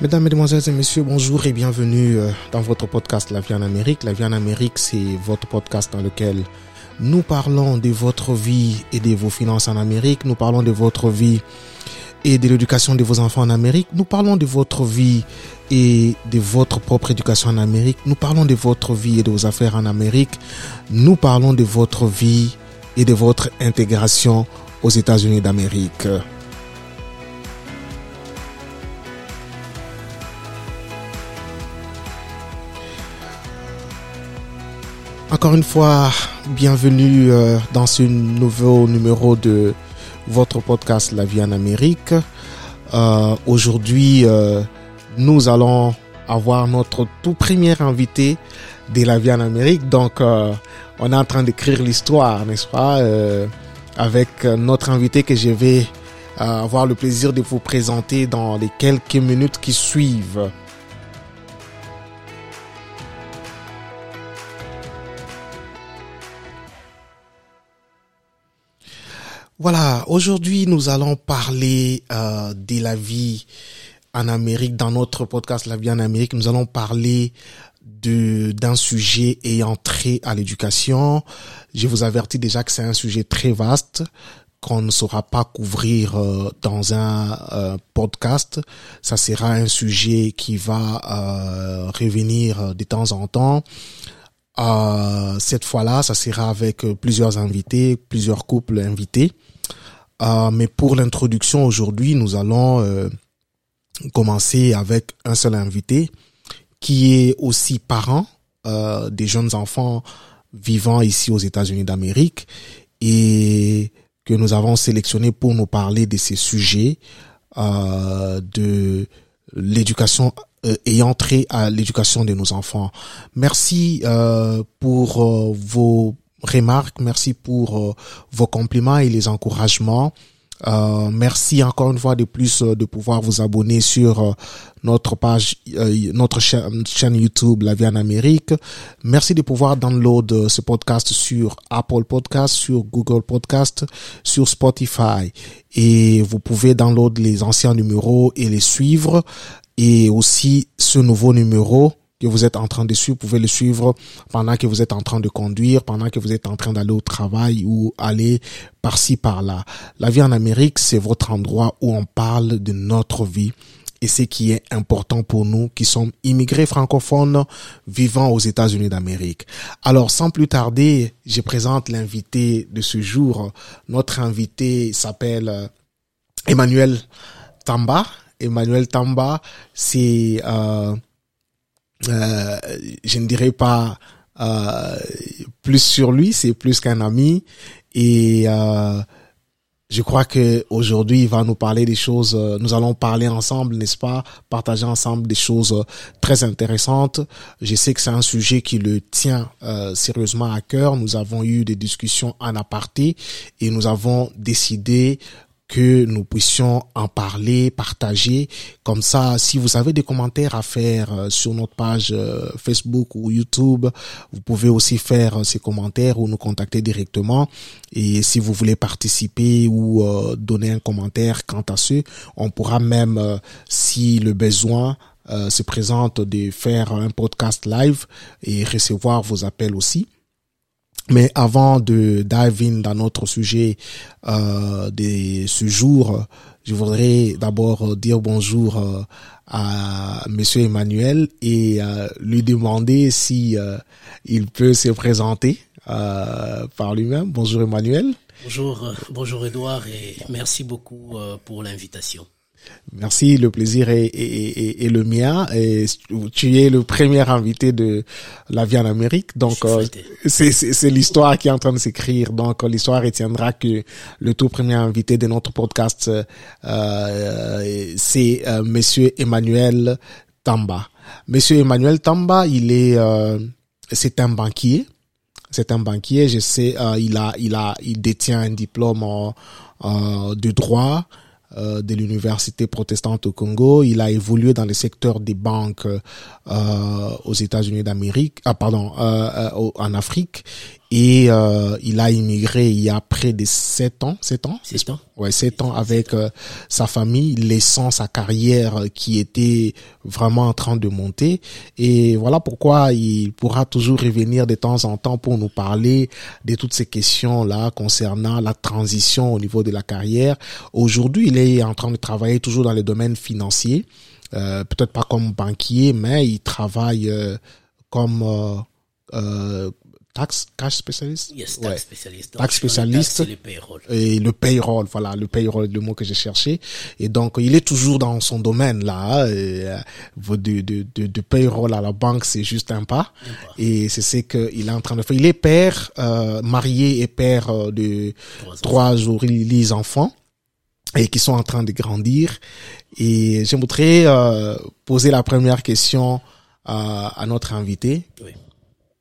Mesdames, Mesdemoiselles et Messieurs, bonjour et bienvenue euh, dans votre podcast La vie en Amérique. La vie en Amérique, c'est votre podcast dans lequel nous parlons de votre vie et de vos finances en Amérique. Nous parlons de votre vie et de l'éducation de vos enfants en Amérique. Nous parlons de votre vie et de votre propre éducation en Amérique. Nous parlons de votre vie et de vos affaires en Amérique. Nous parlons de votre vie et de votre intégration aux États-Unis d'Amérique. Encore une fois, bienvenue euh, dans ce nouveau numéro de votre podcast La vie en Amérique. Euh, Aujourd'hui, euh, nous allons avoir notre tout premier invité de La vie en Amérique. Donc, on est en train d'écrire l'histoire, n'est-ce pas, avec notre invité que je vais avoir le plaisir de vous présenter dans les quelques minutes qui suivent. Voilà, aujourd'hui nous allons parler euh, de la vie en Amérique. Dans notre podcast La vie en Amérique, nous allons parler de d'un sujet ayant trait à l'éducation. Je vous avertis déjà que c'est un sujet très vaste qu'on ne saura pas couvrir euh, dans un euh, podcast. Ça sera un sujet qui va revenir de temps en temps. Cette fois-là, ça sera avec plusieurs invités, plusieurs couples invités. Euh, mais pour l'introduction aujourd'hui, nous allons euh, commencer avec un seul invité qui est aussi parent euh, des jeunes enfants vivant ici aux États-Unis d'Amérique et que nous avons sélectionné pour nous parler de ces sujets euh, de l'éducation euh, ayant trait à l'éducation de nos enfants. Merci euh, pour vos remarques, merci pour euh, vos compliments et les encouragements. Euh, merci encore une fois de plus euh, de pouvoir vous abonner sur euh, notre page, notre chaîne, YouTube La Vie en Amérique. Merci de pouvoir download ce podcast sur Apple Podcast, sur Google Podcast, sur Spotify. Et vous pouvez download les anciens numéros et les suivre. Et aussi ce nouveau numéro que vous êtes en train de suivre, vous pouvez le suivre pendant que vous êtes en train de conduire, pendant que vous êtes en train d'aller au travail ou aller par-ci, par-là. La vie en Amérique, c'est votre endroit où on parle de notre vie et ce qui est important pour nous qui sommes immigrés francophones vivant aux États-Unis d'Amérique. Alors, sans plus tarder, je présente l'invité de ce jour. Notre invité s'appelle euh, Emmanuel Tamba. Emmanuel Tamba, c'est euh, euh, je ne dirais pas euh, plus sur lui, c'est plus qu'un ami et euh, je crois que aujourd'hui il va nous parler des choses. euh, Nous allons parler ensemble, n'est-ce pas, partager ensemble des choses euh, très intéressantes. Je sais que c'est un sujet qui le tient euh, sérieusement à cœur. Nous avons eu des discussions en aparté et nous avons décidé que nous puissions en parler, partager. Comme ça, si vous avez des commentaires à faire euh, sur notre page euh, Facebook ou YouTube, vous pouvez aussi faire euh, ces commentaires ou nous contacter directement. Et si vous voulez participer ou donner un commentaire quant à ce, on pourra même, si le besoin se présente, de faire un podcast live et recevoir vos appels aussi. Mais avant de dive in dans notre sujet euh, de ce jour, je voudrais d'abord dire bonjour euh, à Monsieur Emmanuel et euh, lui demander si euh, il peut se présenter euh, par lui-même. Bonjour Emmanuel. Bonjour, bonjour Edouard et merci beaucoup pour l'invitation. Merci, le plaisir est, est, est- est le mien. Et tu es le premier invité de La vie en Amérique, donc euh, c'est l'histoire qui est en train de s'écrire. Donc euh, l'histoire retiendra que le tout premier invité de notre podcast, euh, c'est euh, Monsieur Emmanuel Tamba. Monsieur Emmanuel Tamba, il est, euh, c'est un banquier. C'est un banquier. Je sais, euh, il a, il a, il détient un diplôme de droit de l'université protestante au Congo. Il a évolué dans le secteur des banques euh, aux États-Unis d'Amérique, ah pardon, euh, euh, en Afrique. Et euh, il a immigré il y a près de sept ans, sept ans, sept ans, ouais, sept ans avec euh, sa famille, laissant sa carrière qui était vraiment en train de monter. Et voilà pourquoi il pourra toujours revenir de temps en temps pour nous parler de toutes ces questions là concernant la transition au niveau de la carrière. Aujourd'hui, il est en train de travailler toujours dans le domaine financier, euh, peut-être pas comme banquier, mais il travaille comme euh, tax cash spécialiste yes, tax spécialiste tax spécialiste le payroll. et le payroll voilà le payroll le mot que j'ai cherché. Et donc il est toujours dans son domaine là et, euh, de, de, de, de payroll à la banque c'est juste un pas, un pas. et c'est ce qu'il est en train de faire. Il est père euh, marié et père euh, de trois, trois enfants et qui sont en train de grandir. Et j'aimerais euh, poser la première question à, à notre invité. Oui.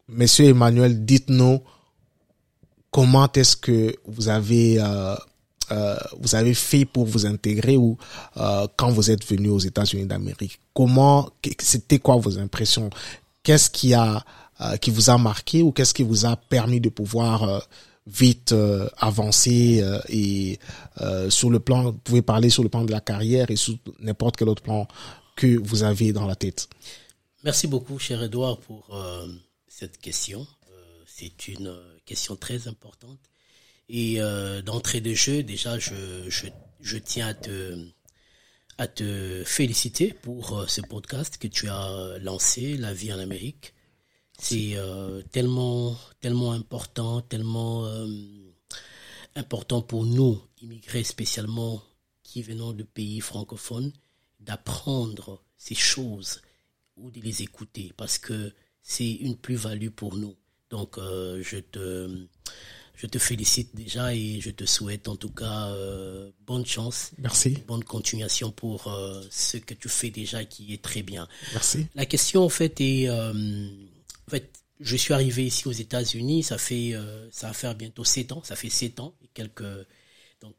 Monsieur Emmanuel, dites-nous comment est-ce que vous avez euh, euh, vous avez fait pour vous intégrer ou euh, quand vous êtes venu aux États-Unis d'Amérique. Comment c'était quoi vos impressions? Qu'est-ce qui a euh, qui vous a marqué ou qu'est-ce qui vous a permis de pouvoir euh, vite euh, avancer et sur le plan vous pouvez parler sur le plan de la carrière et sur n'importe quel autre plan que vous avez dans la tête. Merci beaucoup cher Edouard pour cette question. Euh, c'est une question très importante. Et euh, d'entrée de jeu, déjà, je, je, je, tiens à te, à te féliciter pour ce podcast que tu as lancé, La vie en Amérique. C'est euh, tellement, tellement important, tellement euh, important pour nous, immigrés spécialement, qui venons de pays francophones, d'apprendre ces choses ou de les écouter. Parce que c'est une plus-value pour nous. Donc, euh, je te, je te félicite déjà et je te souhaite en tout cas euh, bonne chance. Merci. Bonne continuation pour euh, ce que tu fais déjà qui est très bien. Merci. La question en fait est, en fait, je suis arrivé ici aux États-Unis, ça fait, ça va faire bientôt sept ans, ça fait sept ans et quelques. Donc,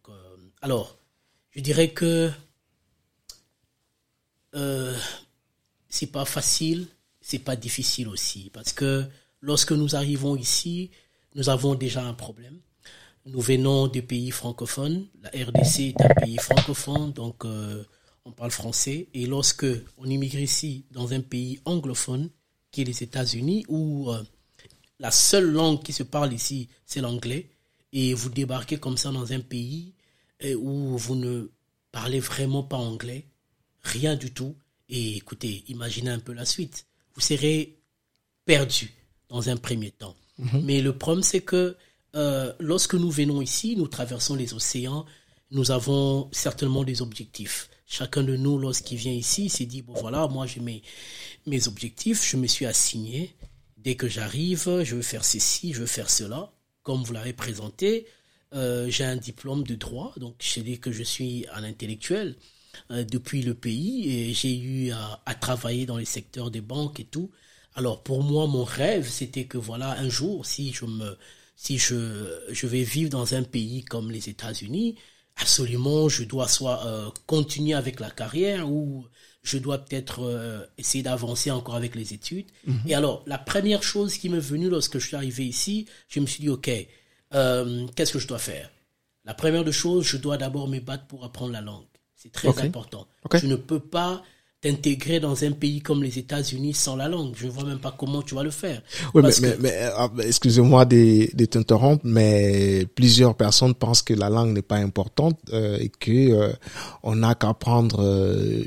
alors, je dirais que c'est pas facile c'est pas difficile aussi parce que lorsque nous arrivons ici, nous avons déjà un problème. Nous venons des pays francophones. La RDC est un pays francophone, donc euh, on parle français. Et lorsque on immigre ici dans un pays anglophone, qui est les États-Unis, où euh, la seule langue qui se parle ici, c'est l'anglais, et vous débarquez comme ça dans un pays où vous ne parlez vraiment pas anglais, rien du tout. Et écoutez, imaginez un peu la suite vous serez perdu dans un premier temps. -hmm. Mais le problème, c'est que euh, lorsque nous venons ici, nous traversons les océans, nous avons certainement des objectifs. Chacun de nous, lorsqu'il vient ici, s'est dit, bon voilà, moi j'ai mes, mes objectifs, je me suis assigné. Dès que j'arrive, je veux faire ceci, je veux faire cela. Comme vous l'avez présenté, euh, j'ai un diplôme de droit, donc je dis que je suis un intellectuel depuis le pays et j'ai eu à, à, travailler dans les secteurs des banques et tout. Alors pour moi, mon rêve, c'était que voilà, un jour, si je me, si je, je vais vivre dans un pays comme les États-Unis, absolument, je dois soit euh, continuer avec la carrière ou je dois peut-être euh, essayer d'avancer encore avec les études. Mm -hmm. Et alors, la première chose qui m'est venue lorsque je suis arrivé ici, je me suis dit, OK, euh, qu'est-ce que je dois faire? La première des choses, je dois d'abord me battre pour apprendre la langue. C'est très okay. important. Okay. Tu ne peux pas t'intégrer dans un pays comme les États-Unis sans la langue. Je ne vois même pas comment tu vas le faire. Oui, mais, que... mais, mais excusez-moi de, de t'interrompre, mais plusieurs personnes pensent que la langue n'est pas importante euh, et que euh, on n'a qu'à prendre euh,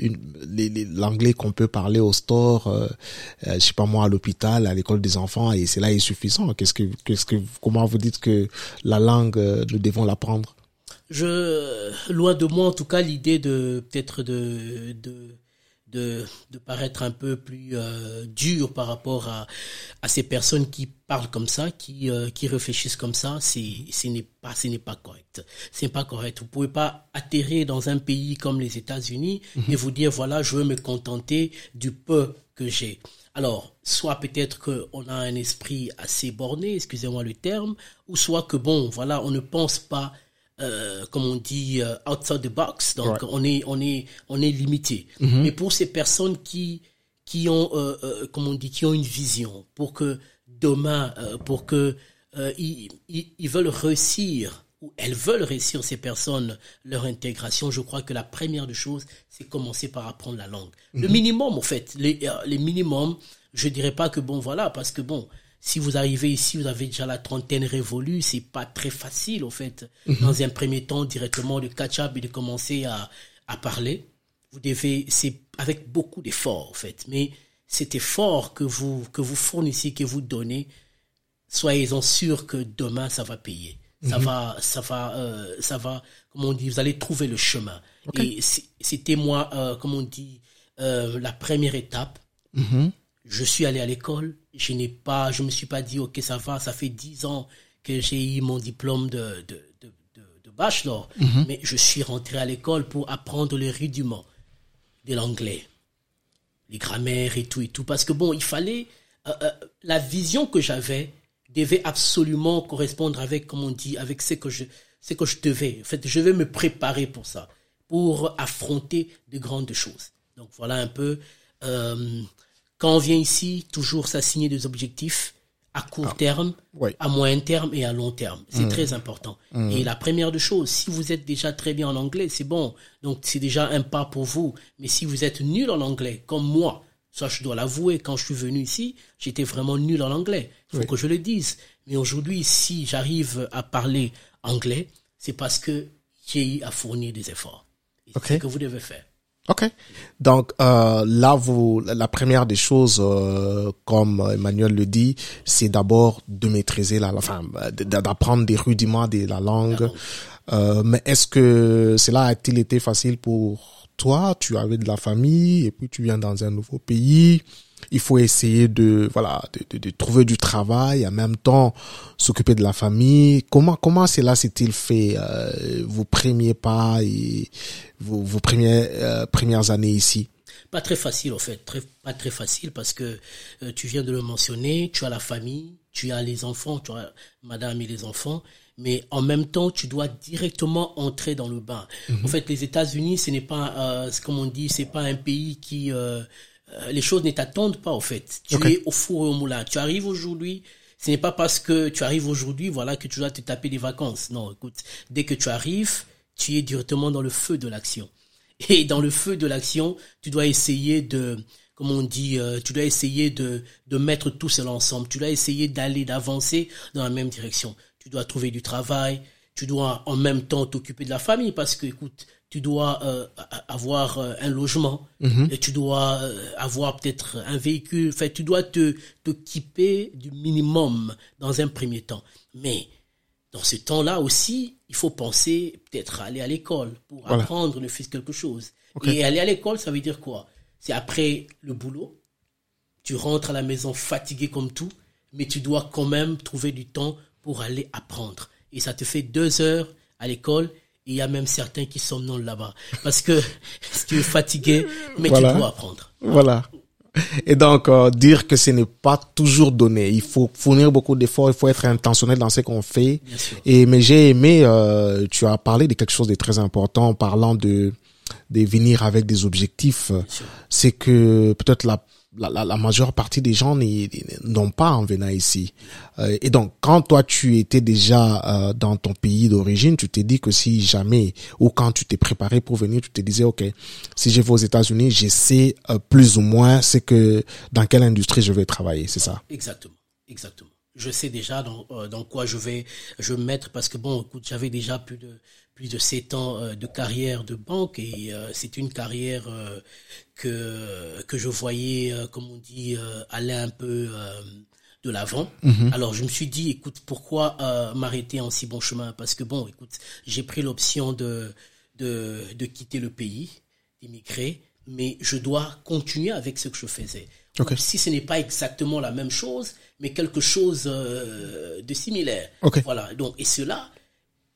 l'anglais qu'on peut parler au store, euh, je sais pas moi, à l'hôpital, à l'école des enfants, et c'est là est suffisant. Qu'est-ce que, qu'est-ce que, comment vous dites que la langue, nous devons l'apprendre? Je loin de moi en tout cas l'idée de peut-être de, de de de paraître un peu plus euh, dur par rapport à à ces personnes qui parlent comme ça qui euh, qui réfléchissent comme ça c'est ce n'est pas ce n'est pas correct. C'est pas correct. Vous pouvez pas atterrir dans un pays comme les États-Unis mm -hmm. et vous dire voilà je veux me contenter du peu que j'ai. Alors, soit peut-être qu'on a un esprit assez borné, excusez-moi le terme, ou soit que bon, voilà, on ne pense pas euh, comme on dit, euh, outside the box. Donc, right. on est, on est, on est limité. Mm -hmm. Mais pour ces personnes qui, qui ont, euh, comme on dit, qui ont une vision, pour que demain, pour que ils, ils, veulent réussir ou elles veulent réussir ces personnes leur intégration, je crois que la première des choses, c'est commencer par apprendre la langue. Le mhm. minimum, en fait, les, les minimums, je dirais pas que bon voilà, parce que bon, si vous arrivez ici, vous avez déjà la trentaine révolue, c'est pas très facile, en fait, mhm. dans un premier temps, directement de catch-up et de commencer à, à parler. Vous devez, c'est avec beaucoup d'efforts, en fait, mais cet effort que vous, que vous fournissez, que vous donnez, soyez-en sûr que demain, ça va payer. Ça mhm. va, ça va, euh, ça va, comme on dit, vous allez trouver le chemin. Et c'était moi, euh, comme on dit, euh, la première étape. Mhm. Je suis allé à l'école. Je n'ai pas, je me suis pas dit, ok, ça va, ça fait dix ans que j'ai eu mon diplôme de, de, de, de, bachelor. Mhm. Mais je suis rentré à l'école pour apprendre les rudiments de l'anglais, les grammaires et tout et tout. Parce que bon, il fallait, la vision que j'avais, devait absolument correspondre avec, comme on dit, avec ce que je, ce que je devais. En fait, je vais me préparer pour ça, pour affronter de grandes choses. Donc voilà un peu. Euh, quand on vient ici, toujours s'assigner des objectifs à court ah, terme, à moyen terme et à long terme. C'est mmh. très important. Mmh. Et la première des choses, si vous êtes déjà très bien en anglais, c'est bon. Donc c'est déjà un pas pour vous. Mais si vous êtes nul en anglais, comme moi, ça, je dois l'avouer, quand je suis venu ici, j'étais vraiment nul en anglais. Il faut que je le dise. Mais aujourd'hui, si j'arrive à parler anglais, c'est parce que j'ai à fournir des efforts. C'est ce que vous devez faire. Ok. Donc euh, là, vous, la première des choses, euh, comme Emmanuel le dit, c'est d'abord de maîtriser la, enfin, d'apprendre des rudiments de la langue. Euh, mais est-ce que cela a-t-il été facile pour toi, tu avais de la famille et puis tu viens dans un nouveau pays. Il faut essayer de voilà de, de, trouver du travail en même temps s'occuper de la famille. Comment comment cela s'est-il fait euh, vos premiers pas et vos, vos premières euh, premières années ici? Pas très facile en fait, très, pas très facile parce que euh, tu viens de le mentionner, tu as la famille, tu as les enfants, tu as madame et les enfants mais en même temps, tu dois directement entrer dans le bain. En mhm. fait, les États-Unis, ce n'est pas, euh, comme on dit, c'est pas un pays qui, euh, les choses ne t'attendent pas, en fait. Tu es au four et au moulin. Tu arrives aujourd'hui, ce n'est pas parce que tu arrives aujourd'hui, voilà, que tu dois te taper des vacances. Non, écoute, dès que tu arrives, tu es directement dans le feu de l'action. Et dans le feu de l'action, tu dois essayer de, comme on dit, euh, tu dois essayer de, de mettre tout cela ensemble. Tu dois essayer d'aller, d'avancer dans la même direction tu dois trouver du travail, tu dois en même temps t'occuper de la famille parce que, écoute, tu dois euh, avoir euh, un logement mhm. et tu dois euh, avoir peut-être un véhicule. Enfin, tu dois te t'équiper du minimum dans un premier temps. Mais dans ce temps-là aussi, il faut penser peut-être aller à l'école pour apprendre ne fût quelque chose. Et aller à l'école, ça veut dire quoi? C'est après le boulot, tu rentres à la maison fatigué comme tout, mais tu dois quand même trouver du temps pour aller apprendre. Et ça te fait deux heures à l'école. Il y a même certains qui somnolent là-bas. Parce que tu es fatigué, mais tu dois apprendre. Voilà. Et donc, euh, dire que ce n'est pas toujours donné. Il faut fournir beaucoup d'efforts, il faut être intentionnel dans ce qu'on fait. Et mais j'ai aimé, euh, tu as parlé de quelque chose de très important en parlant de de venir avec des objectifs. C'est que peut-être la la, la, la, majeure partie des gens n'ont pas en venant ici. Euh, et donc, quand toi, tu étais déjà euh, dans ton pays d'origine, tu t'es dit que si jamais, ou quand tu t'es préparé pour venir, tu te disais, OK, si je vais aux États-Unis, je sais euh, plus ou moins c'est que dans quelle industrie je vais travailler, c'est ça? Exactement, exactement. Je sais déjà dans, dans quoi je vais je vais me mettre parce que bon, écoute, j'avais déjà plus de plus de sept ans euh, de carrière de banque et euh, c'est une carrière euh, que que je voyais, comme on dit, aller un peu de l'avant. Mhm. Alors je me suis dit, écoute, pourquoi m'arrêter en si bon chemin? Parce que bon, écoute, j'ai pris l'option de, de de quitter le pays, d'émigrer, mais je dois continuer avec ce que je faisais. si ce n'est pas exactement la même chose, mais quelque chose de similaire. Voilà. Donc et cela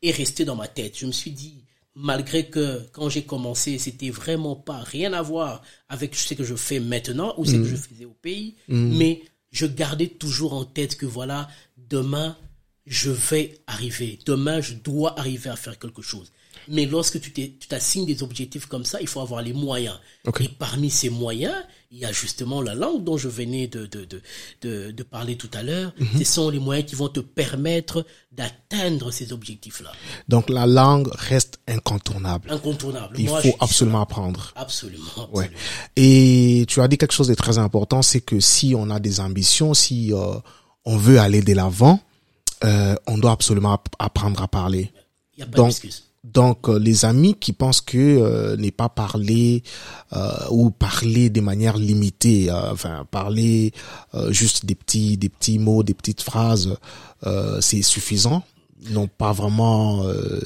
est resté dans ma tête. Je me suis dit, malgré que quand j'ai commencé, c'était vraiment pas rien à voir avec ce que je fais maintenant ou ce que mm. je faisais au pays, mm. mais je gardais toujours en tête que voilà, demain, je vais arriver. Demain, je dois arriver à faire quelque chose. Mais lorsque tu t'assignes des objectifs comme ça, il faut avoir les moyens. Et parmi ces moyens, il y a justement la langue dont je venais de, de, de, de, de parler tout à l'heure. Mhm. Ce sont les moyens qui vont te permettre d'atteindre ces objectifs-là. Donc la langue reste incontournable. Incontournable. Il Moi, faut absolument apprendre. Absolument. Ouais. Et tu as dit quelque chose de très important, c'est que si on a des ambitions, si euh, on veut aller de l'avant, euh, on doit absolument app- apprendre à parler. Il n'y a pas Donc, d'excuse. Donc euh, les amis qui pensent que euh, n'est pas parler euh, ou parler de manière limitée, euh, enfin parler euh, juste des petits des petits mots, des petites phrases, euh, c'est suffisant, ils n'ont pas vraiment euh,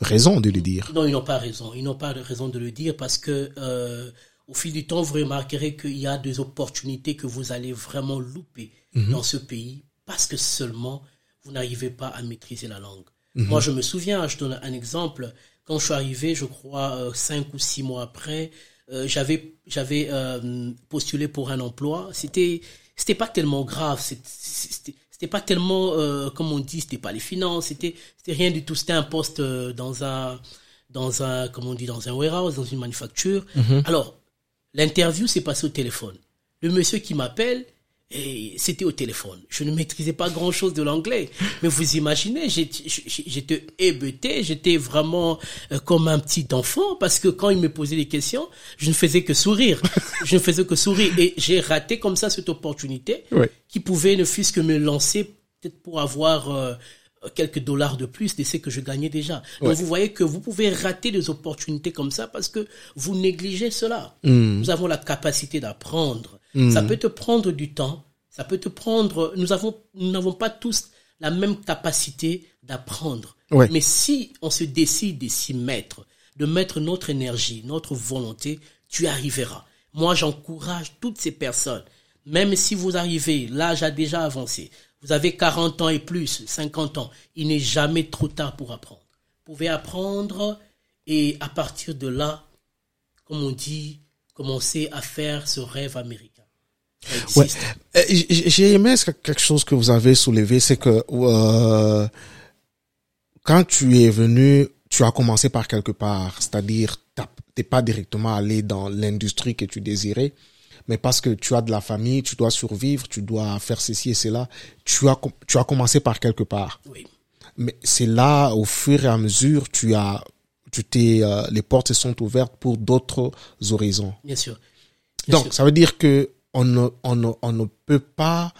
raison de le dire. Non, ils n'ont pas raison. Ils n'ont pas de raison de le dire parce que euh, au fil du temps, vous remarquerez qu'il y a des opportunités que vous allez vraiment louper dans ce pays parce que seulement vous n'arrivez pas à maîtriser la langue. Moi, je me souviens, je donne un exemple. Quand je suis arrivé, je crois euh, cinq ou six mois après, euh, j'avais j'avais euh, postulé pour un emploi. C'était c'était pas tellement grave. C'était c'était pas tellement comme on dit, c'était pas les finances. C'était c'était rien du tout. C'était un poste dans un dans un comment on dit dans un warehouse, dans une manufacture. Alors l'interview s'est passée au téléphone. Le monsieur qui m'appelle, et c'était au téléphone. Je ne maîtrisais pas grand chose de l'anglais. Mais vous imaginez, j'étais hébété, j'étais vraiment euh, comme un petit enfant parce que quand il me posait des questions, je ne faisais que sourire. je ne faisais que sourire. Et j'ai raté comme ça cette opportunité Ouais. qui pouvait ne fût-ce que me lancer peut-être pour avoir euh, quelques dollars de plus de ce que je gagnais déjà. Donc Ouais. vous voyez que vous pouvez rater des opportunités comme ça parce que vous négligez cela. Hmm. Nous avons la capacité d'apprendre. Ça peut te prendre du temps. Ça peut te prendre. Nous avons, nous n'avons pas tous la même capacité d'apprendre. Ouais. Mais si on se décide de s'y mettre, de mettre notre énergie, notre volonté, tu arriveras. Moi, j'encourage toutes ces personnes, même si vous arrivez, l'âge a déjà avancé, vous avez 40 ans et plus, 50 ans, il n'est jamais trop tard pour apprendre. Vous pouvez apprendre et à partir de là, comme on dit, commencer à faire ce rêve américain. Ouais. Euh, J'ai aimé quelque chose que vous avez soulevé, c'est que euh, quand tu es venu, tu as commencé par quelque part, c'est-à-dire t'es pas directement allé dans l'industrie que tu désirais, mais parce que tu as de la famille, tu dois survivre, tu dois faire ceci et cela, tu as tu as commencé par quelque part. Oui. Mais c'est là, au fur et à mesure, tu as, tu t'es, euh, les portes se sont ouvertes pour d'autres horizons. Bien sûr. Bien Donc, sûr. ça veut dire que on ne, on ne, on ne peut pas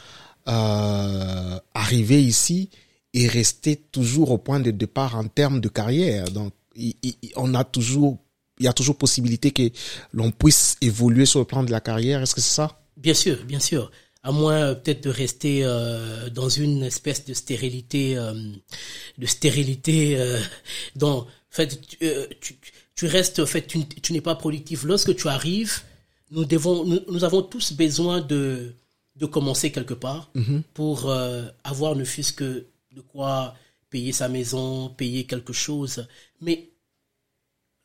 euh, arriver ici et rester toujours au point de départ en termes de carrière. Donc, il- on a toujours, il y a toujours possibilité que l'on puisse évoluer sur le plan de la carrière. Est-ce que c'est ça? Bien sûr, bien sûr. À moins euh, peut-être de rester euh, dans une espèce de stérilité, de stérilité euh, en fait, tu, tu, tu restes, en fait, tu, tu n'es pas productif. Lorsque tu arrives, nous devons, nous, nous avons tous besoin de de commencer quelque part pour euh, avoir ne fût-ce que de quoi payer sa maison, payer quelque chose. Mais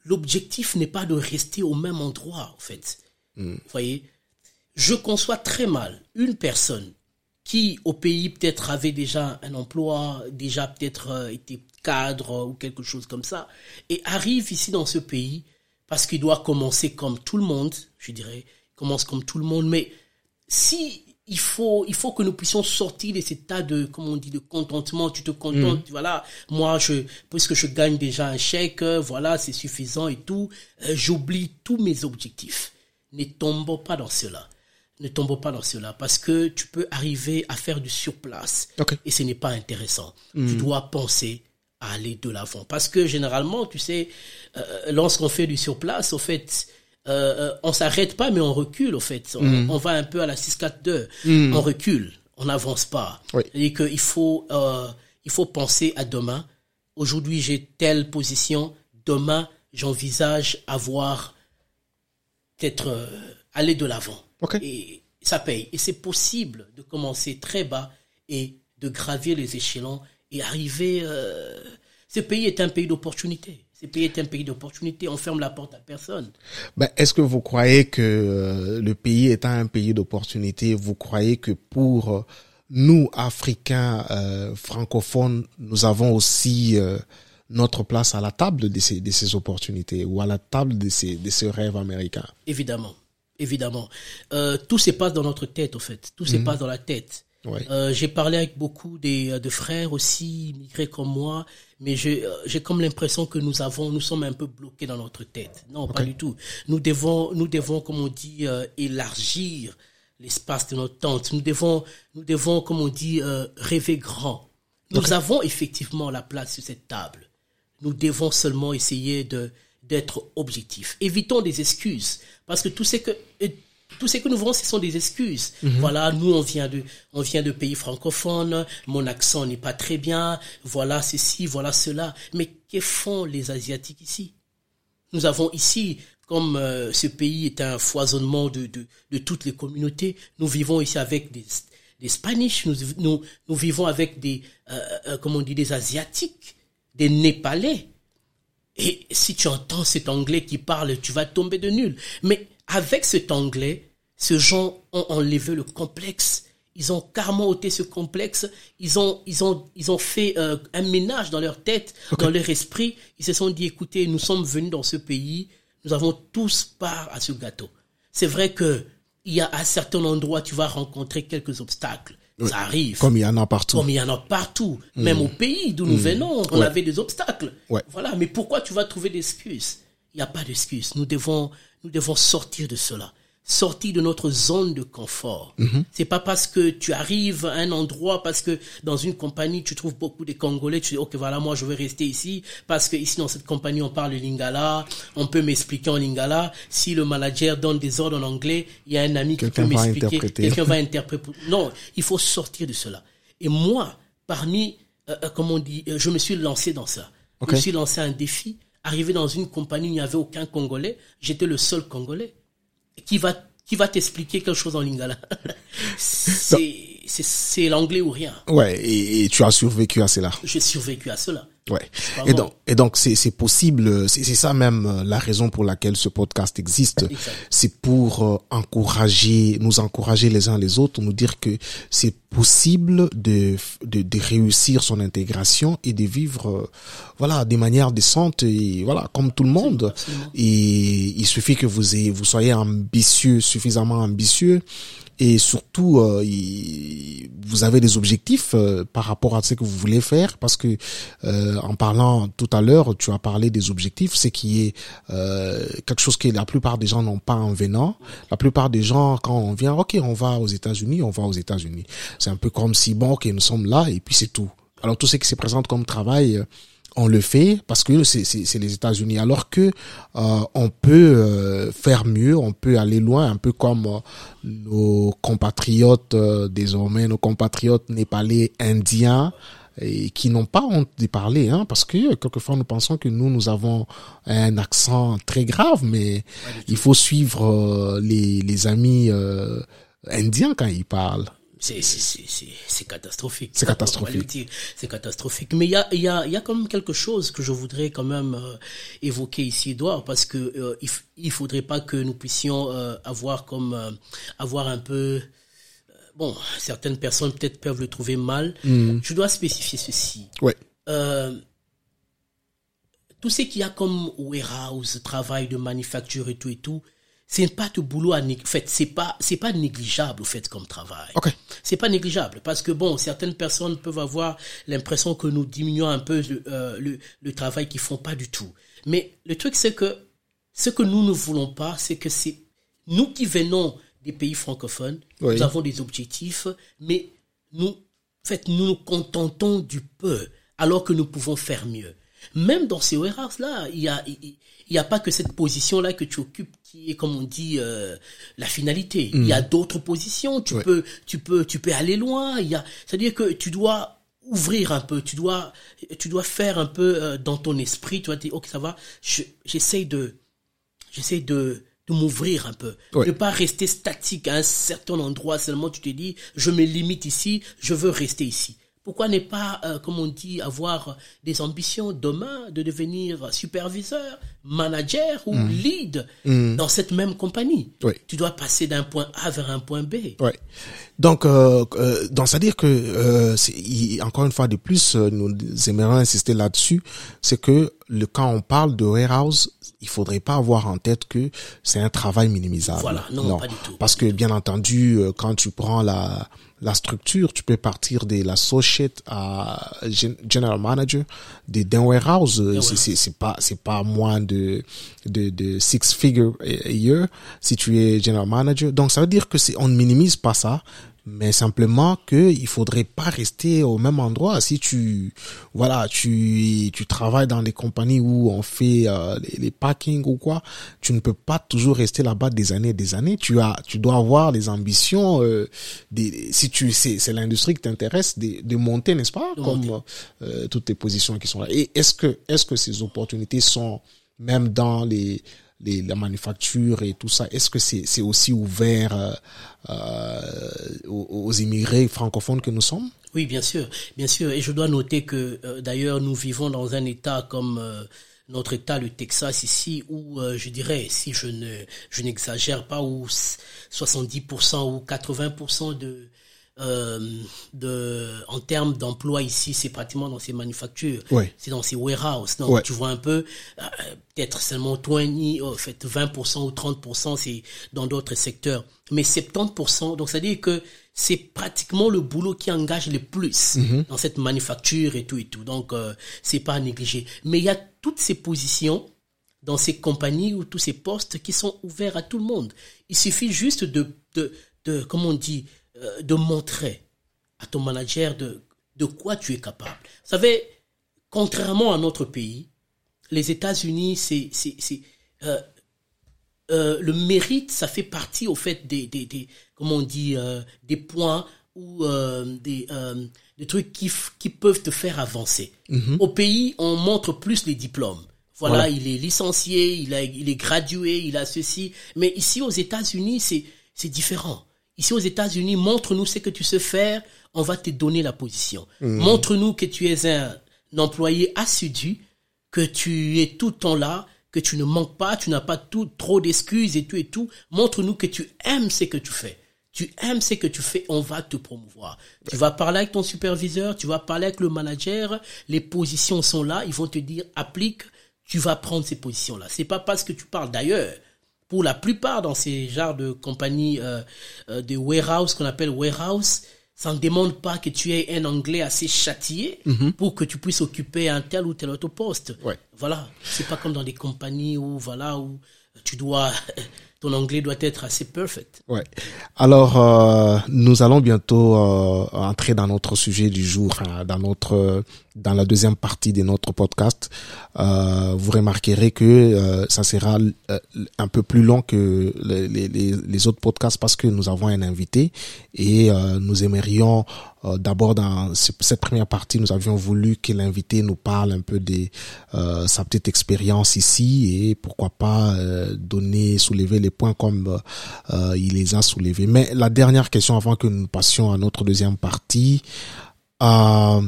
l'objectif n'est pas de rester au même endroit, en fait. Vous voyez, je conçois très mal une personne qui au pays peut-être avait déjà un emploi, déjà peut-être euh, été cadre ou quelque chose comme ça, et arrive ici dans ce pays parce qu'il doit commencer comme tout le monde, je dirais, commence comme tout le monde, mais si il faut, il faut que nous puissions sortir de cet état de, comme on dit, de contentement. Tu te contentes, voilà. Moi, je, puisque je gagne déjà un chèque, euh, voilà, c'est suffisant et tout. euh, J'oublie tous mes objectifs. Ne tombons pas dans cela. Ne tombons pas dans cela parce que tu peux arriver à faire du surplace et ce n'est pas intéressant. Tu dois penser à aller de l'avant parce que généralement, tu sais, euh, lorsqu'on fait du surplace, au fait, euh, euh, on s'arrête pas mais on recule au fait. On, on va un peu à la 6-4-2. On recule, on n'avance pas. Oui. Et qu'il faut, euh, il faut penser à demain. Aujourd'hui, j'ai telle position. Demain, j'envisage avoir peut-être euh, aller de l'avant. Et ça paye. Et c'est possible de commencer très bas et de gravir les échelons et arriver. Euh... Ce pays est un pays d'opportunité. Ce pays est un pays d'opportunité. On ferme la porte à personne. Ben, est-ce que vous croyez que euh, le pays étant un pays d'opportunité, vous croyez que pour euh, nous, Africains euh, francophones, nous avons aussi notre place à la table de ces, de ces opportunités ou à la table de ces, de ces rêves américains? Évidemment, évidemment. Tout se passe dans notre tête, au fait. Tout se passe dans la tête. Ouais. Euh, j'ai parlé avec beaucoup des, de frères aussi, immigrés comme moi, mais j'ai euh, j'ai comme l'impression que nous avons, nous sommes un peu bloqués dans notre tête. Non, pas du tout. Nous devons, nous devons, comme on dit, euh, élargir l'espace de notre tente. Nous devons, nous devons, comme on dit, euh, rêver grand. Nous avons effectivement la place sur cette table. Nous devons seulement essayer de d'être objectifs. Évitons des excuses, parce que tout ce que tout ce que nous voulons, ce sont des excuses. Voilà, nous on vient de on vient de pays francophones, mon accent n'est pas très bien, voilà ceci, voilà cela. Mais que font les asiatiques ici? Nous avons ici comme euh, ce pays est un foisonnement de, de, de toutes les communautés, nous vivons ici avec des, des Spanish, nous, nous, nous vivons avec des, euh, euh, comment on dit, des Asiatiques, des Népalais. Et si tu entends cet anglais qui parle, tu vas tomber de nul. Mais avec cet anglais, ces gens ont enlevé le complexe. Ils ont carrément ôté ce complexe. Ils ont, ils ont, ils ont fait euh, un ménage dans leur tête, dans leur esprit. Ils se sont dit, écoutez, nous sommes venus dans ce pays. Nous avons tous part à ce gâteau. C'est vrai que il y a à certains endroits, tu vas rencontrer quelques obstacles. Ça arrive. Comme il y en a partout. Comme il y en a partout. Même au pays d'où nous venons, on Ouais. avait des obstacles. Ouais. Voilà. Mais pourquoi tu vas trouver d'excuses Il n'y a pas d'excuses. Nous devons, nous devons sortir de cela. Sortir de notre zone de confort. C'est pas parce que tu arrives à un endroit, parce que dans une compagnie, tu trouves beaucoup de Congolais, tu dis, ok, voilà, moi, je vais rester ici, parce que ici, dans cette compagnie, on parle lingala, on peut m'expliquer en lingala. Si le manager donne des ordres en anglais, il y a un ami qui peut m'expliquer. Quelqu'un va interpréter. Non, il faut sortir de cela. Et moi, parmi, euh, euh, comment on dit, euh, je me suis lancé dans ça. Je me suis lancé un défi. Arrivé dans une compagnie où il n'y avait aucun Congolais, j'étais le seul Congolais. Qui va, qui va t'expliquer quelque chose en lingala? C'est, c'est, c'est l'anglais ou rien. Ouais, et, et tu as survécu à cela? J'ai survécu à cela. Ouais. Et donc, et donc c'est c'est possible. C'est c'est ça même euh, la raison pour laquelle ce podcast existe. Exact. C'est pour euh, encourager, nous encourager les uns les autres, nous dire que c'est possible de, de de réussir son intégration et de vivre, euh, voilà, de manière décente et voilà comme tout le monde. absolument. Et il suffit que vous ayez, vous soyez ambitieux, suffisamment ambitieux. Et surtout, euh, vous avez des objectifs euh, par rapport à ce que vous voulez faire, parce que euh, en parlant tout à l'heure, tu as parlé des objectifs, c'est qui est euh, quelque chose que la plupart des gens n'ont pas en venant. La plupart des gens, quand on vient, ok, on va aux États-Unis, on va aux États-Unis. C'est un peu comme si bon, ok, nous sommes là et puis c'est tout. Alors tout ce qui se présente comme travail, euh, on le fait parce que c'est les États-Unis. Alors que euh, on peut euh, faire mieux, on peut aller loin, un peu comme euh, nos compatriotes euh, désormais, nos compatriotes népalais, indiens et qui n'ont pas honte d'y parler, hein, parce que quelquefois nous pensons que nous nous avons un accent très grave, mais il faut suivre euh, les les amis euh, indiens quand ils parlent. C'est, catastrophique. C'est catastrophique. C'est catastrophique. Mais il y a, il y a, il y a quand même quelque chose que je voudrais quand même euh, évoquer ici, Edouard, parce que il, il faudrait pas que nous puissions avoir comme, avoir un peu, bon, certaines personnes peut-être peuvent le trouver mal. Je dois spécifier ceci. Ouais. Euh, tout ce qu'il y a comme warehouse, travail de manufacture et tout et tout, c'est pas de boulot à en fait, c'est pas c'est pas négligeable au fait comme travail. Ok. C'est pas négligeable parce que bon, certaines personnes peuvent avoir l'impression que nous diminuons un peu le, euh, le, le travail qu'ils font pas du tout. Mais le truc c'est que ce que nous ne voulons pas, c'est que c'est nous qui venons des pays francophones, Oui. nous avons des objectifs, mais nous, en fait, nous nous contentons du peu, alors que nous pouvons faire mieux. Même dans ces warehouse-là, il y a, il, il y a pas que cette position-là que tu occupes qui est, comme on dit, euh, la finalité. Il y a d'autres positions. Tu Ouais. peux, tu peux, tu peux aller loin. Il y a, c'est-à-dire que tu dois ouvrir un peu. Tu dois, tu dois faire un peu euh, dans ton esprit. Tu vas dire, ok, ça va. je- J'essaie de, j'essaie de, de m'ouvrir un peu. Ouais. Ne pas rester statique à un certain endroit seulement. Tu te dis, je me limite ici, je veux rester ici. Pourquoi ne pas, euh, comme on dit, avoir des ambitions demain de devenir superviseur manager ou lead dans cette même compagnie? Oui. Tu dois passer d'un point A vers un point B. Ouais. Donc, euh, euh, donc c'est-à-dire que euh, il- encore une fois de plus, euh, nous aimerions insister là-dessus, c'est que le quand on parle de warehouse, il faudrait pas avoir en tête que c'est un travail minimisable. Voilà, non, pas du tout, Parce que bien entendu, euh, quand tu prends la la structure, tu peux partir de l'associate à gen- general manager de d'un warehouse. C'est c'est pas c'est pas moins de de de six figures a a year si tu es general manager. Donc ça veut dire que c'est on ne minimise pas ça, mais simplement que il faudrait pas rester au même endroit. Si tu voilà tu tu travailles dans des compagnies où on fait euh, les, les packings ou quoi, tu ne peux pas toujours rester là-bas des années et des années. Tu as tu dois avoir les ambitions euh, des si tu c'est c'est l'industrie qui t'intéresse de, de monter n'est-ce pas comme euh, toutes tes positions qui sont là. Et est-ce que est-ce que ces opportunités sont même dans les les, la manufacture et tout ça, est-ce que c'est c'est aussi ouvert euh, euh, aux, aux immigrés francophones que nous sommes? Oui, bien sûr, bien sûr. Et je dois noter que euh, d'ailleurs nous vivons dans un État comme notre État, le Texas ici, où je dirais, si je ne je n'exagère pas, où 70% ou 80% de de en termes d'emploi ici, c'est pratiquement dans ces manufactures, Ouais. c'est dans ces warehouses. Donc tu vois un peu, euh, peut-être seulement 20, oh, en fait 20% ou 30%, c'est dans d'autres secteurs. Mais 70%, donc ça veut dire que c'est pratiquement le boulot qui engage le plus dans cette manufacture et tout et tout. Donc euh, c'est pas à négliger. Mais il y a toutes ces positions dans ces compagnies ou tous ces postes qui sont ouverts à tout le monde. Il suffit juste de, de, de comment on dit, euh, de montrer à ton manager de, de quoi tu es capable. Vous savez, contrairement à notre pays, les États-Unis, c'est, euh, euh, le mérite, ça fait partie au fait des, des, des comment on dit, euh, des points ou euh, des, euh, des trucs qui, qui peuvent te faire avancer. Au pays, on montre plus les diplômes. Voilà, Voilà. il est licencié, il, a, il est gradué, il a ceci. Mais ici, aux États-Unis, c'est, c'est différent. Ici, aux États-Unis, montre-nous ce que tu sais faire, on va te donner la position. Montre-nous que tu es un employé assidu, que tu es tout le temps là, que tu ne manques pas, tu n'as pas tout, trop d'excuses et tout et tout. Montre-nous que tu aimes ce que tu fais. Tu aimes ce que tu fais, on va te promouvoir. Tu vas parler avec ton superviseur, tu vas parler avec le manager, les positions sont là, ils vont te dire applique, tu vas prendre ces positions-là. C'est pas parce que tu parles d'ailleurs. Pour la plupart dans ces genres de compagnies euh, euh, de warehouse qu'on appelle warehouse, ça ne demande pas que tu aies un anglais assez châtié pour que tu puisses occuper un tel ou tel autre poste. Ouais. Voilà, c'est pas comme dans des compagnies où voilà où tu dois ton anglais doit être assez perfect. Ouais. Alors, euh, nous allons bientôt euh, entrer dans notre sujet du jour, hein, dans notre dans la deuxième partie de notre podcast. Euh, vous remarquerez que euh, ça sera euh, un peu plus long que les, les, autres podcasts parce que nous avons un invité et euh, nous aimerions d'abord dans ce- cette première partie, nous avions voulu que l'invité nous parle un peu de sa petite expérience ici et pourquoi pas donner, soulever les points comme euh, il les a soulevés. Mais la dernière question avant que nous passions à notre deuxième partie, euh,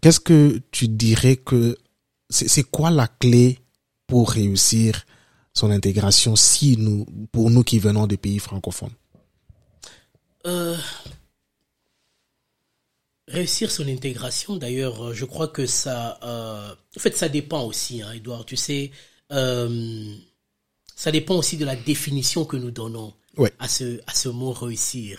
qu'est-ce que tu dirais que c'est quoi la clé pour réussir son intégration si nous, pour nous qui venons des pays francophones? Euh, réussir son intégration, d'ailleurs, euh, je crois que ça, euh, en fait, ça dépend aussi, hein, Edouard. Tu sais, euh, ça dépend aussi de la définition que nous donnons Ouais. à ce à ce mot réussir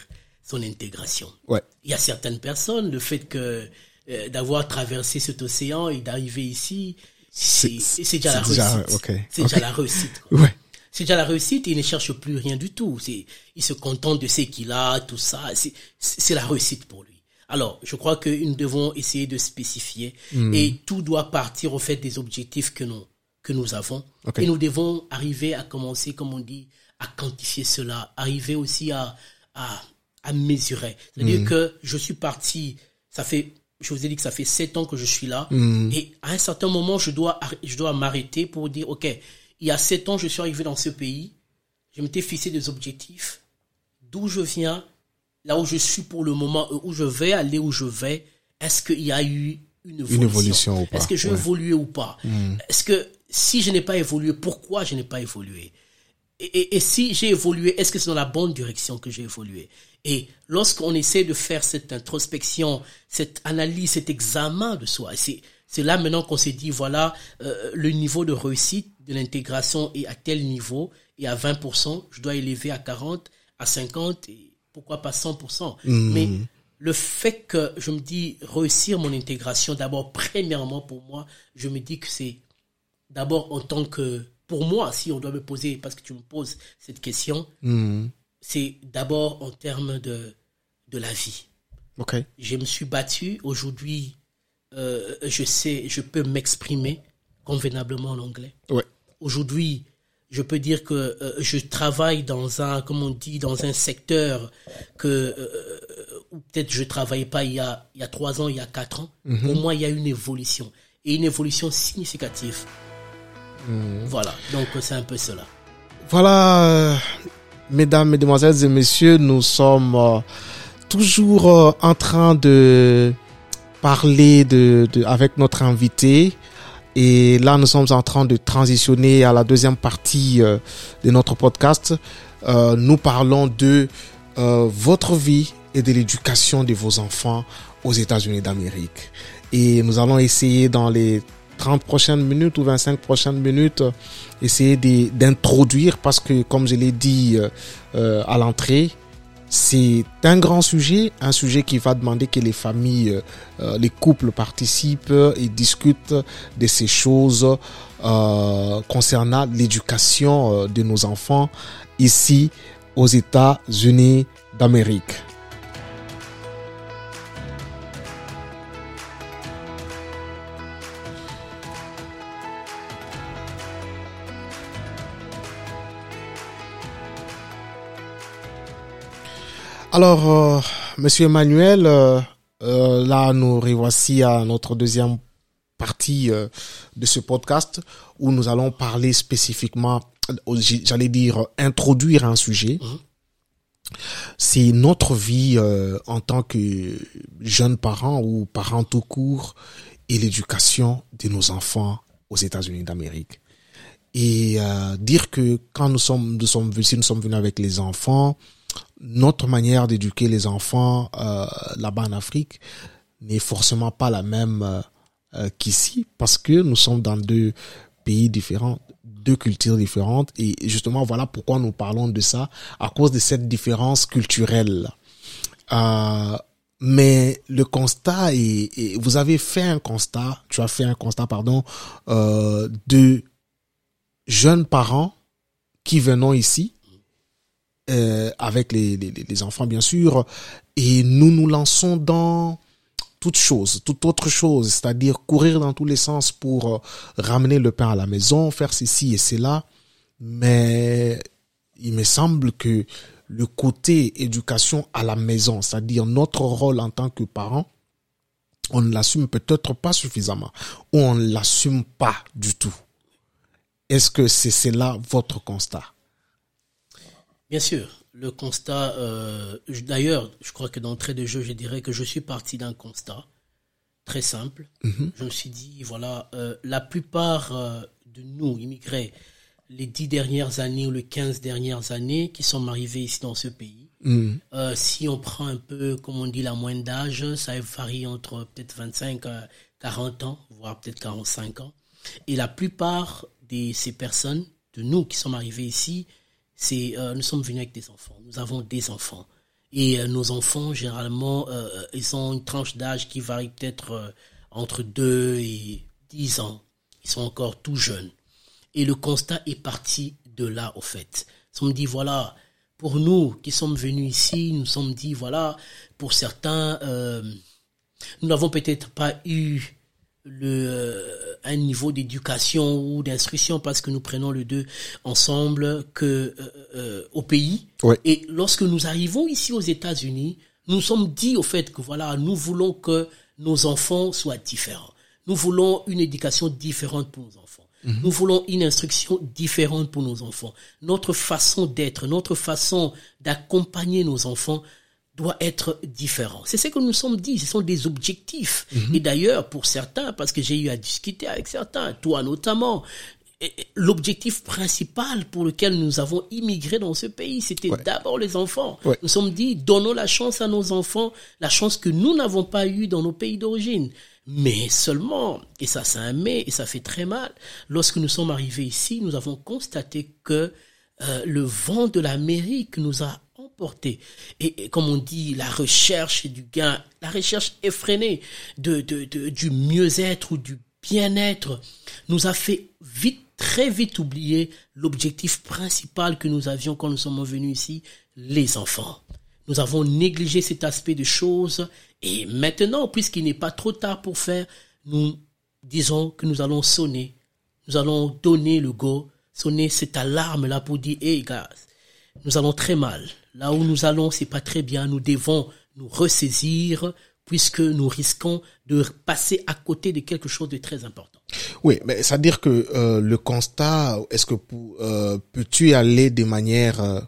son intégration. Ouais. Il y a certaines personnes, le fait que euh, d'avoir traversé cet océan et d'arriver ici, c'est déjà la déjà- réussite. C'est déjà la réussite. Ouais. C'est déjà la réussite, il ne cherche plus rien du tout. C'est, il se contente de ce qu'il a, tout ça. C'est, c'est la réussite pour lui. Alors, je crois que nous devons essayer de spécifier et tout doit partir au fait des objectifs que nous, que nous avons. Et nous devons arriver à commencer, comme on dit, à quantifier cela, arriver aussi à, à, à mesurer. C'est-à-dire que je suis parti, ça fait, je vous ai dit que ça fait sept ans que je suis là, et à un certain moment, je dois, je dois m'arrêter pour dire, OK, il y a sept ans, je suis arrivé dans ce pays, je m'étais fixé des objectifs, d'où je viens, là où je suis pour le moment, euh, où je vais aller, où je vais, est-ce qu'il y a eu une évolution, évolution Est-ce que j'ai ouais. évolué ou pas? Est-ce que si je n'ai pas évolué, pourquoi je n'ai pas évolué? Et, et, si j'ai évolué, est-ce que c'est dans la bonne direction que j'ai évolué? Et lorsqu'on essaie de faire cette introspection, cette analyse, cet examen de soi, c'est c'est là maintenant qu'on s'est dit voilà euh, le niveau de réussite de l'intégration est à tel niveau et à 20%, je dois élever à 40%, à 50 et pourquoi pas 100%. Mhm. Mais le fait que je me dis réussir mon intégration, d'abord, premièrement pour moi, je me dis que c'est d'abord en tant que, pour moi, si on doit me poser, parce que tu me poses cette question, Mhm. c'est d'abord en termes de, de la vie. Ok. Je me suis battu. Aujourd'hui, euh, je sais, je peux m'exprimer convenablement en anglais. Ouais. Aujourd'hui, je peux dire que euh, je travaille dans un, comme on dit, dans un secteur que euh, où peut-être je travaillais pas il y a il y a trois ans, il y a quatre ans. Pour moi, il y a une évolution et une évolution significative. Voilà. Donc c'est un peu cela. Voilà, euh, mesdames, mesdemoiselles et messieurs, nous sommes euh, toujours euh, en train de parler de, avec notre invité. Et là, nous sommes en train de transitionner à la deuxième partie de notre podcast. Nous parlons de votre vie et de l'éducation de vos enfants aux États-Unis d'Amérique. Et nous allons essayer dans les 30 prochaines minutes ou 25 prochaines minutes euh, essayer d'introduire parce que comme je l'ai dit euh, euh, à l'entrée, c'est un grand sujet, un sujet qui va demander que les familles, les couples participent et discutent de ces choses concernant l'éducation de nos enfants ici aux États-Unis d'Amérique. Alors, euh, Monsieur Emmanuel, euh, euh, là nous revoici à notre deuxième partie euh, de ce podcast où nous allons parler spécifiquement, j'allais dire introduire un sujet. C'est notre vie euh, en tant que jeunes parents ou parents tout court et l'éducation de nos enfants aux États-Unis d'Amérique. Et euh, dire que quand nous sommes nous sommes venus, si nous sommes venus avec les enfants, notre manière d'éduquer les enfants euh, là-bas en Afrique n'est forcément pas la même euh, euh, qu'ici parce que nous sommes dans deux pays différents, deux cultures différentes et justement voilà pourquoi nous parlons de ça à cause de cette différence culturelle. Mais le constat est, vous avez fait un constat, tu as fait un constat pardon de jeunes parents qui venons ici euh, avec les, enfants bien sûr. Et nous nous lançons dans toute chose, toute autre chose, c'est-à-dire courir dans tous les sens pour euh, ramener le pain à la maison, faire ceci et cela, mais il me semble que le côté éducation à la maison, c'est-à-dire notre rôle en tant que parent, on ne l'assume peut-être pas suffisamment ou on ne l'assume pas du tout. Est-ce que c'est là votre constat? Bien sûr, le constat. euh, D'ailleurs, je crois que d'entrée de jeu, je dirais que je suis parti d'un constat très simple. Je me suis dit, voilà, euh, la plupart euh, de nous, immigrés, les dix dernières années ou les quinze dernières années qui sont arrivés ici dans ce pays, Mhm. euh, si on prend un peu, comme on dit, la moyenne d'âge, ça varie entre peut-être 25 à 40 ans, voire peut-être 45 ans. Et la plupart de ces personnes, de nous qui sommes arrivés ici, c'est euh, nous sommes venus avec des enfants. Nous avons des enfants. Et euh, nos enfants, généralement, euh, ils ont une tranche d'âge qui varie peut-être euh, entre 2 et 10 ans. Ils sont encore tout jeunes. Et le constat est parti de là, au fait. On me dit, voilà, pour nous qui sommes venus ici, nous sommes dit, voilà, pour certains, euh, nous n'avons peut-être pas eu le, euh, un niveau d'éducation ou d'instruction parce que nous prenons le deux ensemble que euh, euh, au pays. Ouais. Et lorsque nous arrivons ici aux États-Unis, nous sommes dit au fait que voilà, nous voulons que nos enfants soient différents. Nous voulons une éducation différente pour nos enfants. Nous voulons une instruction différente pour nos enfants. Notre façon d'être, notre façon d'accompagner nos enfants doit être différent. C'est ce que nous sommes dit, ce sont des objectifs. Et d'ailleurs, pour certains, parce que j'ai eu à discuter avec certains, toi notamment, l'objectif principal pour lequel nous avons immigré dans ce pays, c'était d'abord les enfants. Ouais. Nous sommes dit, donnons la chance à nos enfants, la chance que nous n'avons pas eue dans nos pays d'origine. Mais seulement, et ça c'est un mais, et ça fait très mal, lorsque nous sommes arrivés ici, nous avons constaté que euh, le vent de l'Amérique nous a Et, comme on dit, la recherche du gain, la recherche effrénée du mieux-être ou du bien-être nous a fait vite, très vite oublier l'objectif principal que nous avions quand nous sommes venus ici, les enfants. Nous avons négligé cet aspect de choses et maintenant, puisqu'il n'est pas trop tard pour faire, nous disons que nous allons sonner, nous allons donner le go, sonner cette alarme-là pour dire, hey gars, nous allons très mal. Là où nous allons, c'est pas très bien. Nous devons nous ressaisir puisque nous risquons de passer à côté de quelque chose de très important. Oui, mais c'est-à-dire que euh, le constat, est-ce que euh, peux-tu aller de manière euh,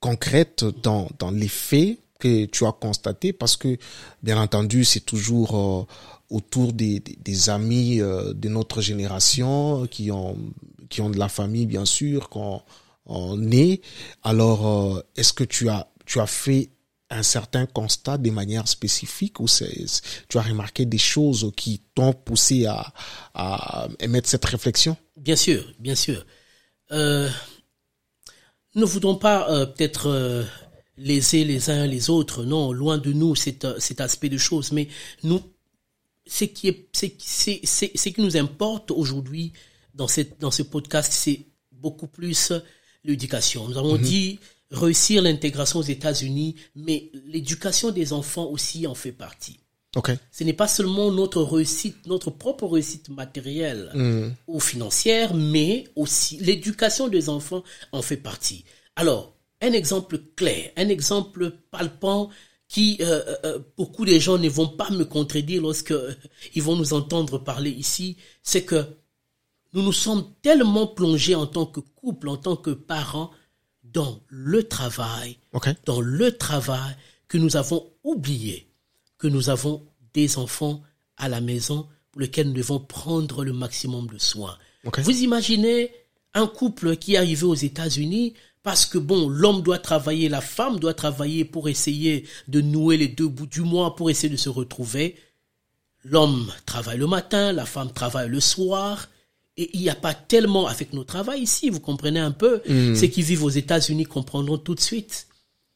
concrète dans, dans les faits que tu as constatés? Parce que, bien entendu, c'est toujours autour des, amis de notre génération qui ont, qui ont de la famille, bien sûr, qu'on est. Alors, euh, est-ce que tu as, tu as fait un certain constat de manière spécifique ou tu as remarqué des choses qui t'ont poussé à, à émettre cette réflexion? Bien sûr, bien sûr. Euh, ne voudons pas euh, peut-être euh, léser les uns les autres, non, loin de nous cet, euh, cet aspect de choses, mais nous, ce qui est, c'est, c'est, c'est, ce qui nous importe aujourd'hui dans cette, dans ce podcast, c'est beaucoup plus l'éducation. Nous avons dit réussir l'intégration aux États-Unis, mais l'éducation des enfants aussi en fait partie. Ok. Ce n'est pas seulement notre réussite, notre propre réussite matérielle Mm. ou financière, mais aussi l'éducation des enfants en fait partie. Alors, un exemple clair, un exemple palpant qui euh, euh, euh, beaucoup de gens ne vont pas me contredire lorsque ils vont nous entendre parler ici, c'est que nous nous sommes tellement plongés en tant que couple, en tant que parents, dans le travail, dans le travail, que nous avons oublié que nous avons des enfants à la maison pour lesquels nous devons prendre le maximum de soins. Vous imaginez un couple qui est arrivé aux États-Unis parce que bon, l'homme doit travailler, la femme doit travailler pour essayer de nouer les deux bouts du mois, pour essayer de se retrouver. L'homme travaille le matin, la femme travaille le soir. Et il n'y a pas tellement avec nos travail ici, vous comprenez un peu. Ceux qui vivent aux États-Unis comprendront tout de suite.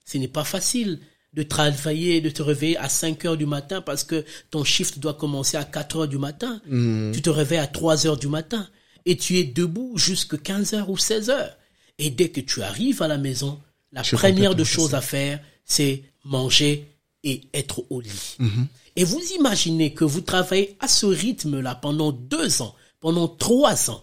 Ce n'est pas facile de travailler, de te réveiller à 5 heures du matin parce que ton shift doit commencer à 4 heures du matin. Tu te réveilles à 3 heures du matin et tu es debout jusqu'à 15 heures ou 16 heures. Et dès que tu arrives à la maison, la Je première de complètement choses à faire, c'est manger et être au lit. Et vous imaginez que vous travaillez à ce rythme-là pendant deux ans, pendant trois ans.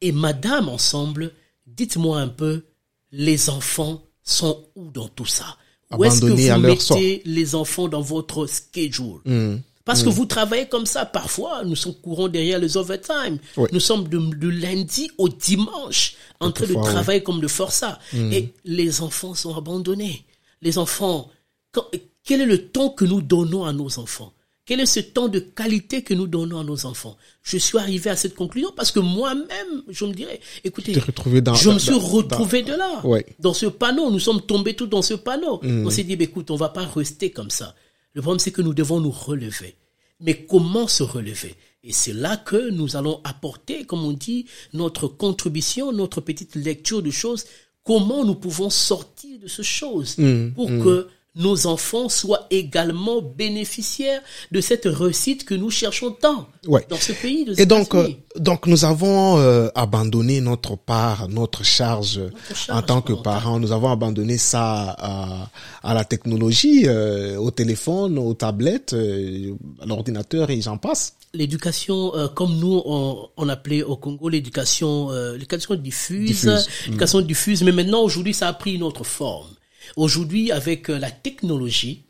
Et madame, ensemble, dites-moi un peu, les enfants sont où dans tout ça? Où est-ce que vous sort. mettez les enfants dans votre schedule? Parce que vous travaillez comme ça. Parfois, nous sommes courants derrière les overtime. Oui. Nous sommes de, de lundi au dimanche en train de oui. travailler comme de forçat. Et les enfants sont abandonnés. Les enfants, quand- quel est le temps que nous donnons à nos enfants? Quel est ce temps de qualité que nous donnons à nos enfants? Je suis arrivé à cette conclusion parce que moi-même, je me dirais, écoutez, dans- je me suis dans- retrouvé de là, Ouais. dans ce panneau. Nous sommes tombés tous dans ce panneau. Mm. On s'est dit, bah, écoute, on va pas rester comme ça. Le problème, c'est que nous devons nous relever. Mais comment se relever? Et c'est là que nous allons apporter, comme on dit, notre contribution, notre petite lecture de choses. Comment nous pouvons sortir de ce chose Mm, pour que nos enfants soient également bénéficiaires de cette réussite que nous cherchons tant Ouais. dans ce pays. Et donc, euh, donc nous avons euh, abandonné notre part, notre charge, charge en tant que parents. Nous avons abandonné ça à, à la technologie, euh, au téléphone, aux tablettes, euh, à l'ordinateur et j'en passe. l'éducation euh, comme nous on, on appelait au Congo l'éducation euh, l'éducation diffuse, Diffuse, l'éducation diffuse mais maintenant aujourd'hui ça a pris une autre forme aujourd'hui avec euh, la technologie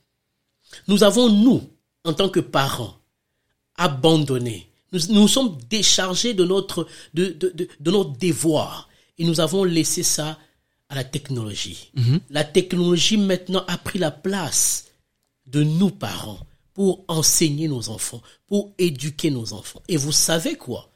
nous avons nous en tant que parents abandonné nous nous sommes déchargés de notre de, de, de, de notre devoir. Et nous avons laissé ça à la technologie. La technologie maintenant a pris la place de nous parents pour enseigner nos enfants, pour éduquer nos enfants. Et vous savez quoi?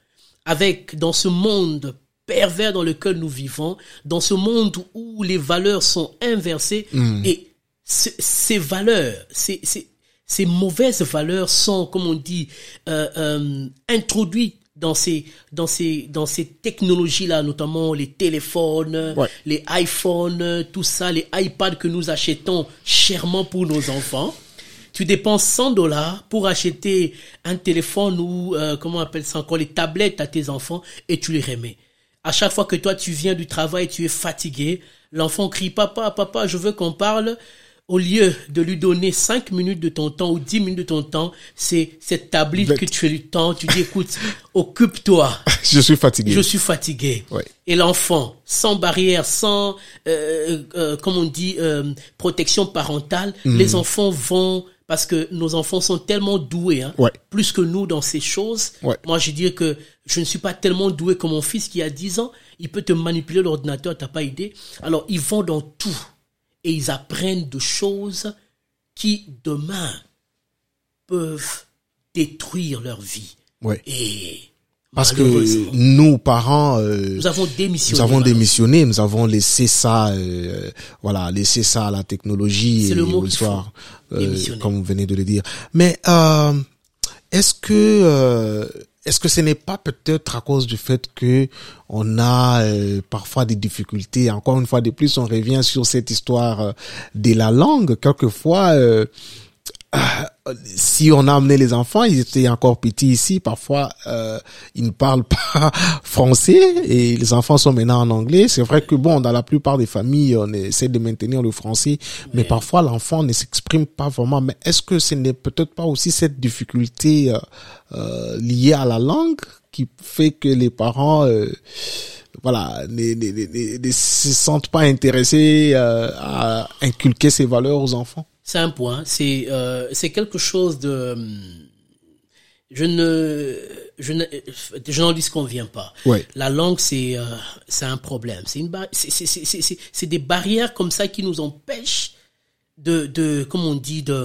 Avec dans ce monde pervers dans lequel nous vivons, dans ce monde où les valeurs sont inversées et c- ces valeurs, ces, ces, ces mauvaises valeurs sont, comme on dit, euh, euh, introduites dans ces dans ces dans ces technologies là notamment les téléphones Ouais. les iPhones tout ça les iPads que nous achetons chèrement pour nos enfants tu dépenses 100 dollars pour acheter un téléphone ou euh, comment on appelle ça encore les tablettes à tes enfants et tu les remets. À chaque fois que toi tu viens du travail, tu es fatigué, l'enfant crie papa papa, je veux qu'on parle. Au lieu de lui donner 5 minutes de ton temps ou 10 minutes de ton temps, c'est cette tablette que tu lui tends, tu dis écoute, occupe-toi. Je suis fatigué. Je suis fatigué. Ouais. Et l'enfant, sans barrière, sans, euh, euh, comme on dit, euh, protection parentale, Mm. les enfants vont, parce que nos enfants sont tellement doués, hein, Ouais. plus que nous dans ces choses. Ouais. Moi, je dis que je ne suis pas tellement doué comme mon fils qui a 10 ans. Il peut te manipuler l'ordinateur, t'as pas idée. Alors, ils vont dans tout. Et ils apprennent de choses qui, demain, peuvent détruire leur vie. Ouais. Et Parce que malheureusement, nous, parents, euh, nous avons démissionné. nous avons malheureusement. démissionné, nous avons laissé ça, euh, voilà, laissé ça à la technologie et le mot soir, euh, comme vous venez de le dire. Mais euh, est-ce que euh, est-ce que ce n'est pas peut-être à cause du fait que on a euh, parfois des difficultés? Encore une fois de plus, on revient sur cette histoire euh, de la langue. Quelquefois. Euh, si on a amené les enfants, ils étaient encore petits ici, parfois euh, ils ne parlent pas français et les enfants sont maintenant en anglais. C'est vrai que bon, dans la plupart des familles, on essaie de maintenir le français, mais parfois l'enfant ne s'exprime pas vraiment. Mais est-ce que ce n'est peut-être pas aussi cette difficulté euh, euh, liée à la langue qui fait que les parents euh, voilà, ne, ne, ne- ne se sentent pas intéressés euh, à inculquer ces valeurs aux enfants? C'est un point. C'est euh, c'est quelque chose de. hum, Je ne je ne je n'en disconviens pas. Ouais. La langue c'est euh, c'est un problème. C'est une bar- c'est c'est c'est des barrières comme ça qui nous empêchent de de comme on dit de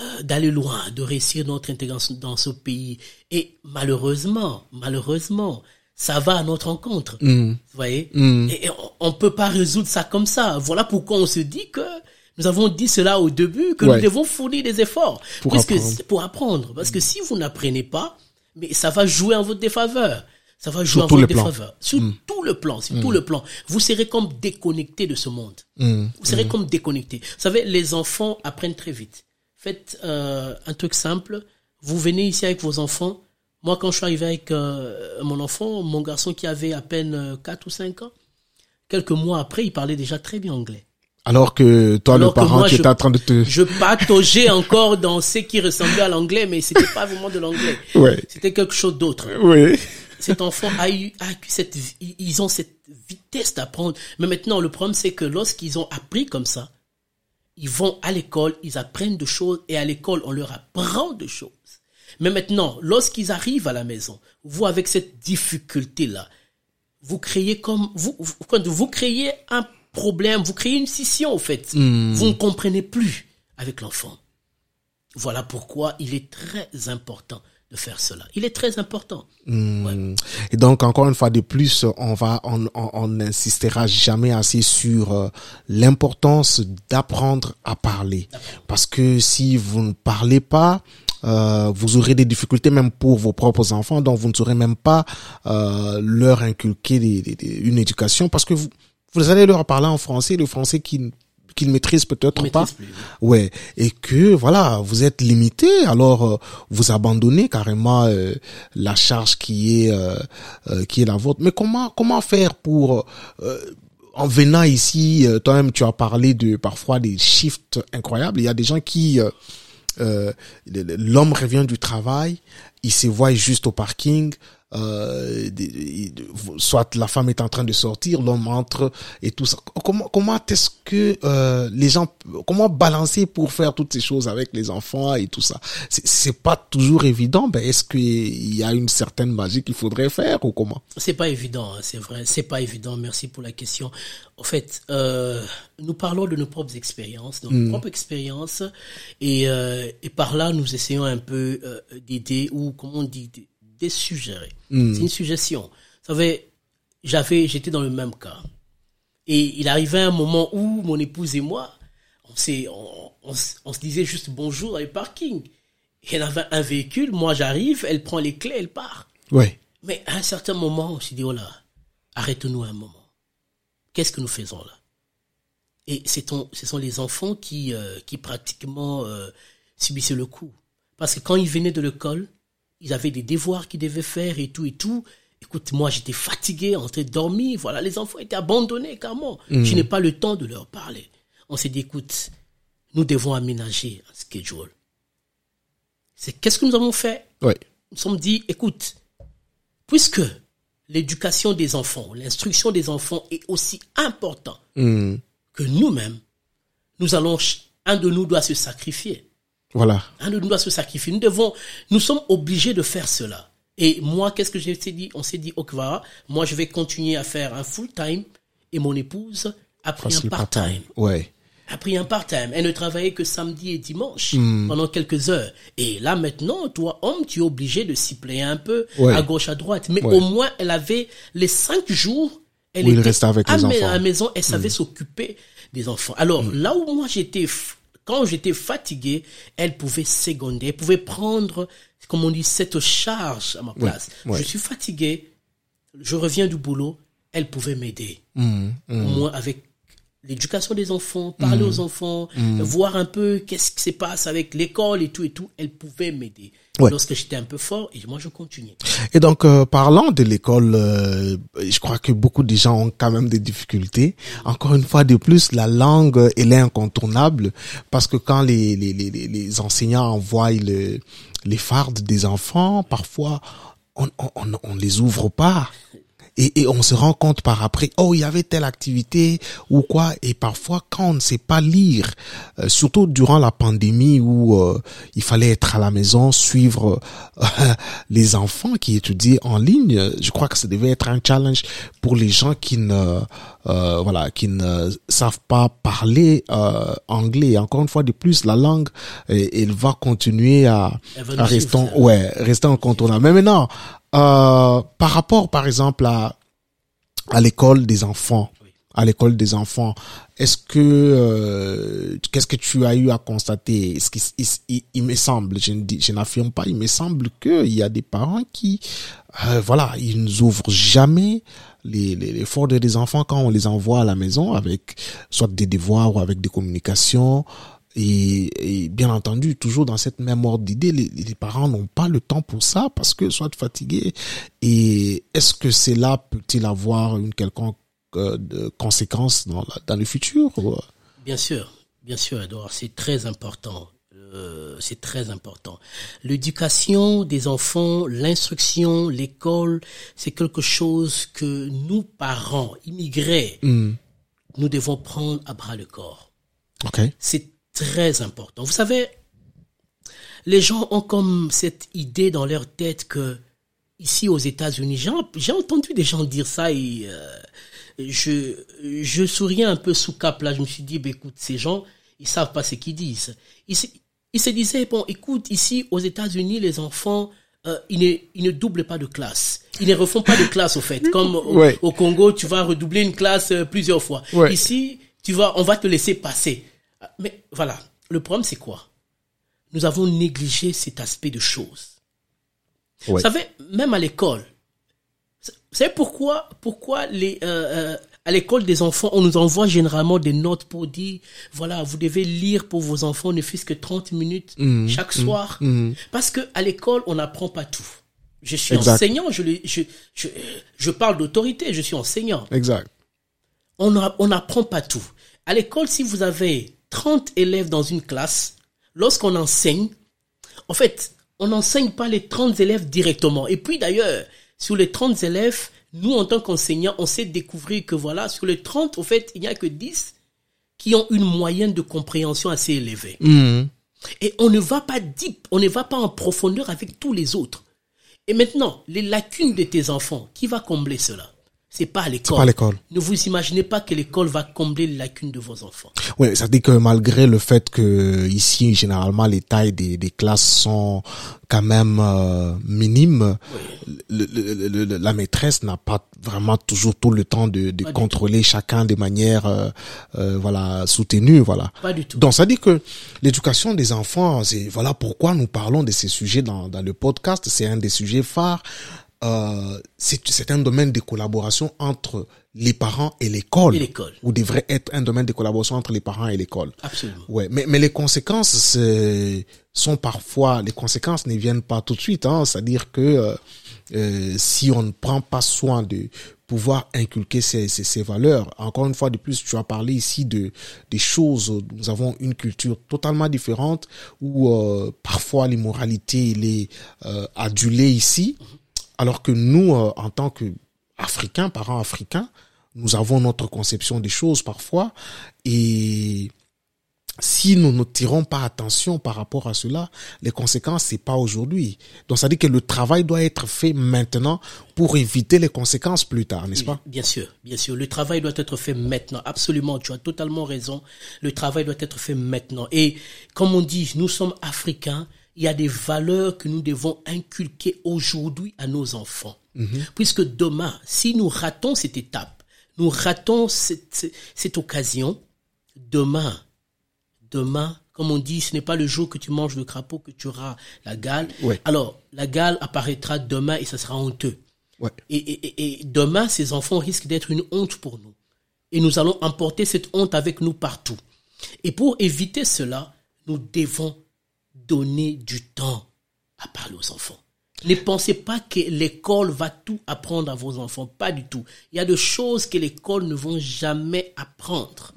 euh, d'aller loin, de réussir notre intégration dans ce pays. Et malheureusement, malheureusement, ça va à notre encontre. Vous voyez? Et, et on, on peut pas résoudre ça comme ça. Voilà pourquoi on se dit que nous avons dit cela au début, que Ouais. nous devons fournir des efforts Pour Puisque- apprendre. pour apprendre. Parce que si vous n'apprenez pas, mais ça va jouer en votre défaveur. Ça va jouer Sur en votre défaveur. Sur tout le plan, sur tout le plan. Vous serez comme déconnecté de ce monde. Mm. Vous serez comme déconnecté. Vous savez, les enfants apprennent très vite. Faites euh, un truc simple. Vous venez ici avec vos enfants. Moi, quand je suis arrivé avec euh, mon enfant, mon garçon qui avait à peine euh, 4 ou 5 ans, quelques mois après, il parlait déjà très bien anglais. Alors que toi, Alors le parent moi, qui est en train de te... Je pataugeais encore dans ce qui ressemblait à l'anglais, mais c'était pas vraiment de l'anglais. Ouais. C'était quelque chose d'autre. Oui. Cet enfant a eu, a eu cette, ils ont cette vitesse d'apprendre. Mais maintenant, le problème, c'est que lorsqu'ils ont appris comme ça, ils vont à l'école, ils apprennent des choses et à l'école, on leur apprend des choses. Mais maintenant, lorsqu'ils arrivent à la maison, vous, avec cette difficulté-là, vous créez comme, vous, vous, quand vous créez un problème, vous créez une scission, au fait. Vous ne comprenez plus avec l'enfant. Voilà pourquoi il est très important de faire cela. Il est très important. Mm. Et donc encore une fois de plus, on va, on, on, on n'insistera jamais assez sur euh, l'importance d'apprendre à parler, parce que si vous ne parlez pas, euh, vous aurez des difficultés même pour vos propres enfants, donc vous ne saurez même pas euh, leur inculquer des- des- des- une éducation, parce que vous, vous allez leur parler en français, le français qu'ils qu'ils maîtrisent peut-être pas. plus. Ouais, et que voilà, vous êtes limité, alors euh, vous abandonnez carrément euh, la charge qui est euh, euh, qui est la vôtre. Mais comment comment faire pour euh, en venant ici, toi-même tu as parlé de parfois des shifts incroyables. Il y a des gens qui l'homme revient du travail, il se voit juste au parking. Euh, soit la femme est en train de sortir, l'homme entre et tout ça. Comment comment est-ce que euh, les gens comment balancer pour faire toutes ces choses avec les enfants et tout ça? C'est pas toujours évident. Ben est-ce qu'il y a une certaine magie qu'il faudrait faire ou comment? C'est pas évident, hein, c'est vrai, c'est pas évident. Merci pour la question. En fait, euh, nous parlons de nos propres expériences, de nos propres expériences, et, euh, et par là, nous essayons un peu euh, d'aider ou comment on dit, de suggérer. C'est une suggestion. Vous savez, j'avais, j'étais dans le même cas. Et il arrivait un moment où mon épouse et moi, on s'est, on, on, on se disait juste bonjour dans le parking. Elle avait un véhicule, moi j'arrive, elle prend les clés, elle part. Ouais. Mais à un certain moment, on s'est dit, oh là, arrêtons-nous un moment. Qu'est-ce que nous faisons là? Et c'est ton- ce sont les enfants qui, euh, qui pratiquement euh, subissaient le coup. Parce que quand ils venaient de l'école, ils avaient des devoirs qu'ils devaient faire et tout et tout. Écoute, moi j'étais fatigué, en train de dormir. Voilà, les enfants étaient abandonnés carrément. Je n'ai pas le temps de leur parler. On s'est dit, écoute, nous devons aménager un schedule. C'est qu'est-ce que nous avons fait? Ouais. nous sommes dit, écoute, puisque l'éducation des enfants, l'instruction des enfants est aussi important Hmm. que nous-mêmes, nous allons, un de nous doit se sacrifier. Voilà. De nous doit se sacrifier. Nous devons, nous sommes obligés de faire cela. Et moi, qu'est-ce que j'ai dit? On s'est dit, ok, voilà, moi, je vais continuer à faire un full-time et mon épouse a pris un part-time Ouais. a pris un part-time. Elle ne travaillait que samedi et dimanche Hmm. pendant quelques heures. Et là maintenant, toi, homme, tu es obligé de s'y plaire un peu Ouais. à gauche, à droite. Mais Ouais. au moins, elle avait les cinq jours. Elle Où il était restait avec à, les enfants. Hmm. à la maison, elle savait s'occuper des enfants. Alors là où moi j'étais, quand j'étais fatigué, elle pouvait seconder, elle pouvait prendre, comme on dit, cette charge à ma place. ouais. Je suis fatigué, je reviens du boulot, elle pouvait m'aider Hmm. au moins avec l'éducation des enfants, parler Mm. aux enfants, voir un peu qu'est-ce qui se passe avec l'école et tout et tout, elle pouvait m'aider. Ouais. Lorsque j'étais un peu fort, et moi je continuais. Et donc, euh, parlant de l'école, euh, je crois que beaucoup de gens ont quand même des difficultés. Encore une fois de plus, la langue, elle est incontournable parce que quand les, les, les, les- les enseignants envoient le, les fardes des enfants, parfois, on, on, on, on les ouvre pas. Et, et on se rend compte par après, oh, il y avait telle activité ou quoi. Et parfois, quand on ne sait pas lire, euh, surtout durant la pandémie où euh, il fallait être à la maison, suivre euh, les enfants qui étudient en ligne, je crois que ça devait être un challenge pour les gens qui ne, euh, voilà, qui ne savent pas parler euh, anglais. Encore une fois de plus, la langue, euh, elle va continuer à, à rester, ouais, rester incontournable. Mais maintenant, euh, par rapport, par exemple, à, à l'école des enfants, à l'école des enfants, est-ce que euh, qu'est-ce que tu as eu à constater? Est-ce qu'il il, il- me semble, je je n'affirme pas, il me semble que il y a des parents qui, euh, voilà, ils nous ouvrent jamais les, les, les des enfants quand on les envoie à la maison avec soit des devoirs ou avec des communications. Et, et bien entendu, toujours dans cette même ordre d'idée, les, les parents n'ont pas le temps pour ça parce que soit fatigués. Et est-ce que cela peut-il avoir une quelconque euh, de conséquence dans, la- dans le futur ou- Bien sûr, bien sûr, Edouard, c'est très important. Euh, c'est très important. L'éducation des enfants, l'instruction, l'école, c'est quelque chose que nous, parents, immigrés, Hmm, nous devons prendre à bras le corps. Ok. C'est très important. Vous savez, les gens ont comme cette idée dans leur tête que ici aux États-Unis, j'ai entendu des gens dire ça et euh, je, je souriais un peu sous cap là. Je me suis dit, bah, écoute, ces gens, ils savent pas ce qu'ils disent. Ils, se- ils se disaient, bon, écoute, ici aux États-Unis, les enfants, euh, ils, ne, ils ne doublent pas de classe. Ils ne refont pas de classe au fait. Comme au, Ouais. au Congo, tu vas redoubler une classe euh, plusieurs fois. Ouais. Ici, tu vas, on va te laisser passer. Mais voilà, le problème c'est quoi? Nous avons négligé cet aspect de choses. Ouais. Vous savez, même à l'école, vous savez pourquoi, pourquoi les, euh, euh, à l'école des enfants, on nous envoie généralement des notes pour dire, voilà, vous devez lire pour vos enfants ne fût-ce que 30 minutes Mhm. chaque soir. Mhm. Parce que à l'école, on n'apprend pas tout. Je suis Exact. enseignant, je, je, je, je parle d'autorité, je suis enseignant Exact. on n'apprend pas tout. À l'école, si vous avez 30 élèves dans une classe, lorsqu'on enseigne, en fait, on n'enseigne pas les 30 élèves directement. Et puis d'ailleurs, sur les 30 élèves, nous, en tant qu'enseignants, on sait découvrir que voilà, sur les 30, au fait, il n'y a que 10 qui ont une moyenne de compréhension assez élevée. Mhm. Et on ne va pas deep, on ne va pas en profondeur avec tous les autres. Et maintenant, les lacunes de tes enfants, qui va combler cela? C'est pas à l'école. pas l'école. Ne vous imaginez pas que l'école va combler les lacunes de vos enfants. Oui, ça dit que malgré le fait que ici généralement les tailles des, des classes sont quand même euh, minimes, le- le- le- le- la maîtresse n'a pas vraiment toujours tout le temps de, de contrôler chacun de manière euh, euh, voilà soutenue, voilà. Pas du tout. Donc ça dit que l'éducation des enfants, c'est voilà pourquoi nous parlons de ces sujets dans, dans le podcast. C'est un des sujets phares. Euh, c'est un domaine de collaboration entre les parents et l'école. L'école. Ou devrait être un domaine de collaboration entre les parents et l'école. Absolument. Ouais, mais mais les conséquences sont parfois les conséquences ne viennent pas tout de suite. Hein, C'est-à-dire que euh, euh, si on ne prend pas soin de pouvoir inculquer ces, ces, ces valeurs. Encore une fois de plus, tu as parlé ici de des choses. Nous avons une culture totalement différente où euh, parfois l'immoralité il est euh, adulée ici, alors que nous, euh, en tant que Africains, parents africains, nous avons notre conception des choses parfois et si nous ne tirons pas attention par rapport à cela, les conséquences, c'est pas aujourd'hui. Donc, ça dit que le travail doit être fait maintenant pour éviter les conséquences plus tard, n'est-ce pas? Bien sûr, bien sûr. Le travail doit être fait maintenant. Absolument, tu as totalement raison. Le travail doit être fait maintenant. Et comme on dit, nous sommes africains. Il y a des valeurs que nous devons inculquer aujourd'hui à nos enfants. Puisque demain, si nous ratons cette étape, nous ratons cette, cette- occasion, demain, demain, comme on dit, ce n'est pas le jour que tu manges le crapaud que tu auras la gale. Ouais. Alors, la gale apparaîtra demain et ça sera honteux. Ouais. Et, et- et demain, ces enfants risquent d'être une honte pour nous. Et nous allons emporter cette honte avec nous partout. Et pour éviter cela, nous devons donner du temps à parler aux enfants. Ne pensez pas que l'école va tout apprendre à vos enfants. Pas du tout. Il y a des choses que l'école ne vont jamais apprendre.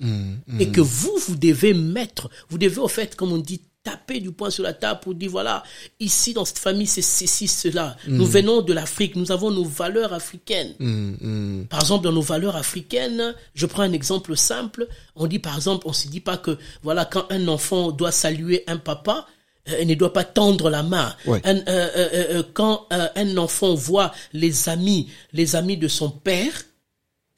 Et que vous, vous devez mettre, vous devez au fait, comme on dit, taper du poing sur la table pour dire, voilà, ici dans cette famille, c'est ceci, cela. Nous venons de l'Afrique, nous avons nos valeurs africaines. Par exemple, dans nos valeurs africaines, je prends un exemple simple. On dit par exemple, on se dit pas que voilà quand un enfant doit saluer un papa, ne doit pas tendre la main. Ouais. Un- euh, euh, euh, quand euh, un enfant voit les amis, les amis de son père,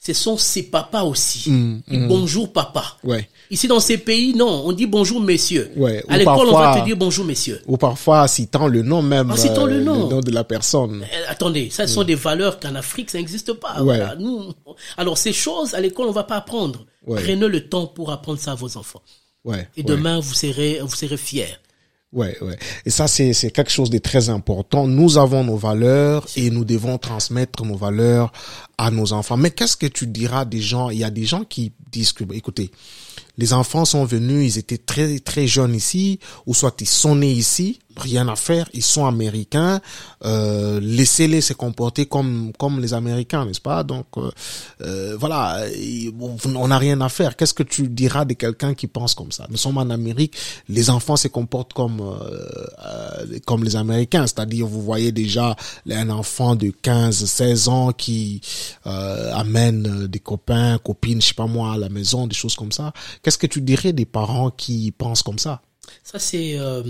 ce sont ses papas aussi. Et bonjour papa. Ouais. Ici dans ces pays, non, on dit bonjour messieurs. Ouais, ou À l'école, on va te dire bonjour messieurs. Ou parfois citant le nom même. En citant le nom. de la personne. Euh, attendez, ça ce sont des valeurs qu'en Afrique ça n'existe pas. Ouais. Voilà, nous, alors ces choses à l'école on va pas apprendre. Ouais. Prenez le temps pour apprendre ça à vos enfants. Ouais. Et demain vous serez vous serez fiers. Ouais, ouais. Et ça, c'est, c'est quelque chose de très important. Nous avons nos valeurs et nous devons transmettre nos valeurs à nos enfants. Mais qu'est-ce que tu diras des gens? Il y a des gens qui disent que, bah, écoutez, les enfants sont venus, ils étaient très, très jeunes ici, ou soit ils sont nés ici, rien à faire, ils sont américains, euh, laissez-les se comporter comme, comme les américains, n'est-ce pas? Donc, euh, euh, voilà, on n'a rien à faire. Qu'est-ce que tu diras de quelqu'un qui pense comme ça? Nous sommes en Amérique, les enfants se comportent comme, comme les Américains, c'est-à-dire vous voyez déjà un enfant de 15, 16 ans qui amène des copains, copines, je sais pas moi, à la maison, des choses comme ça. Qu'est-ce que tu dirais des parents qui pensent comme ça? Ça c'est euh,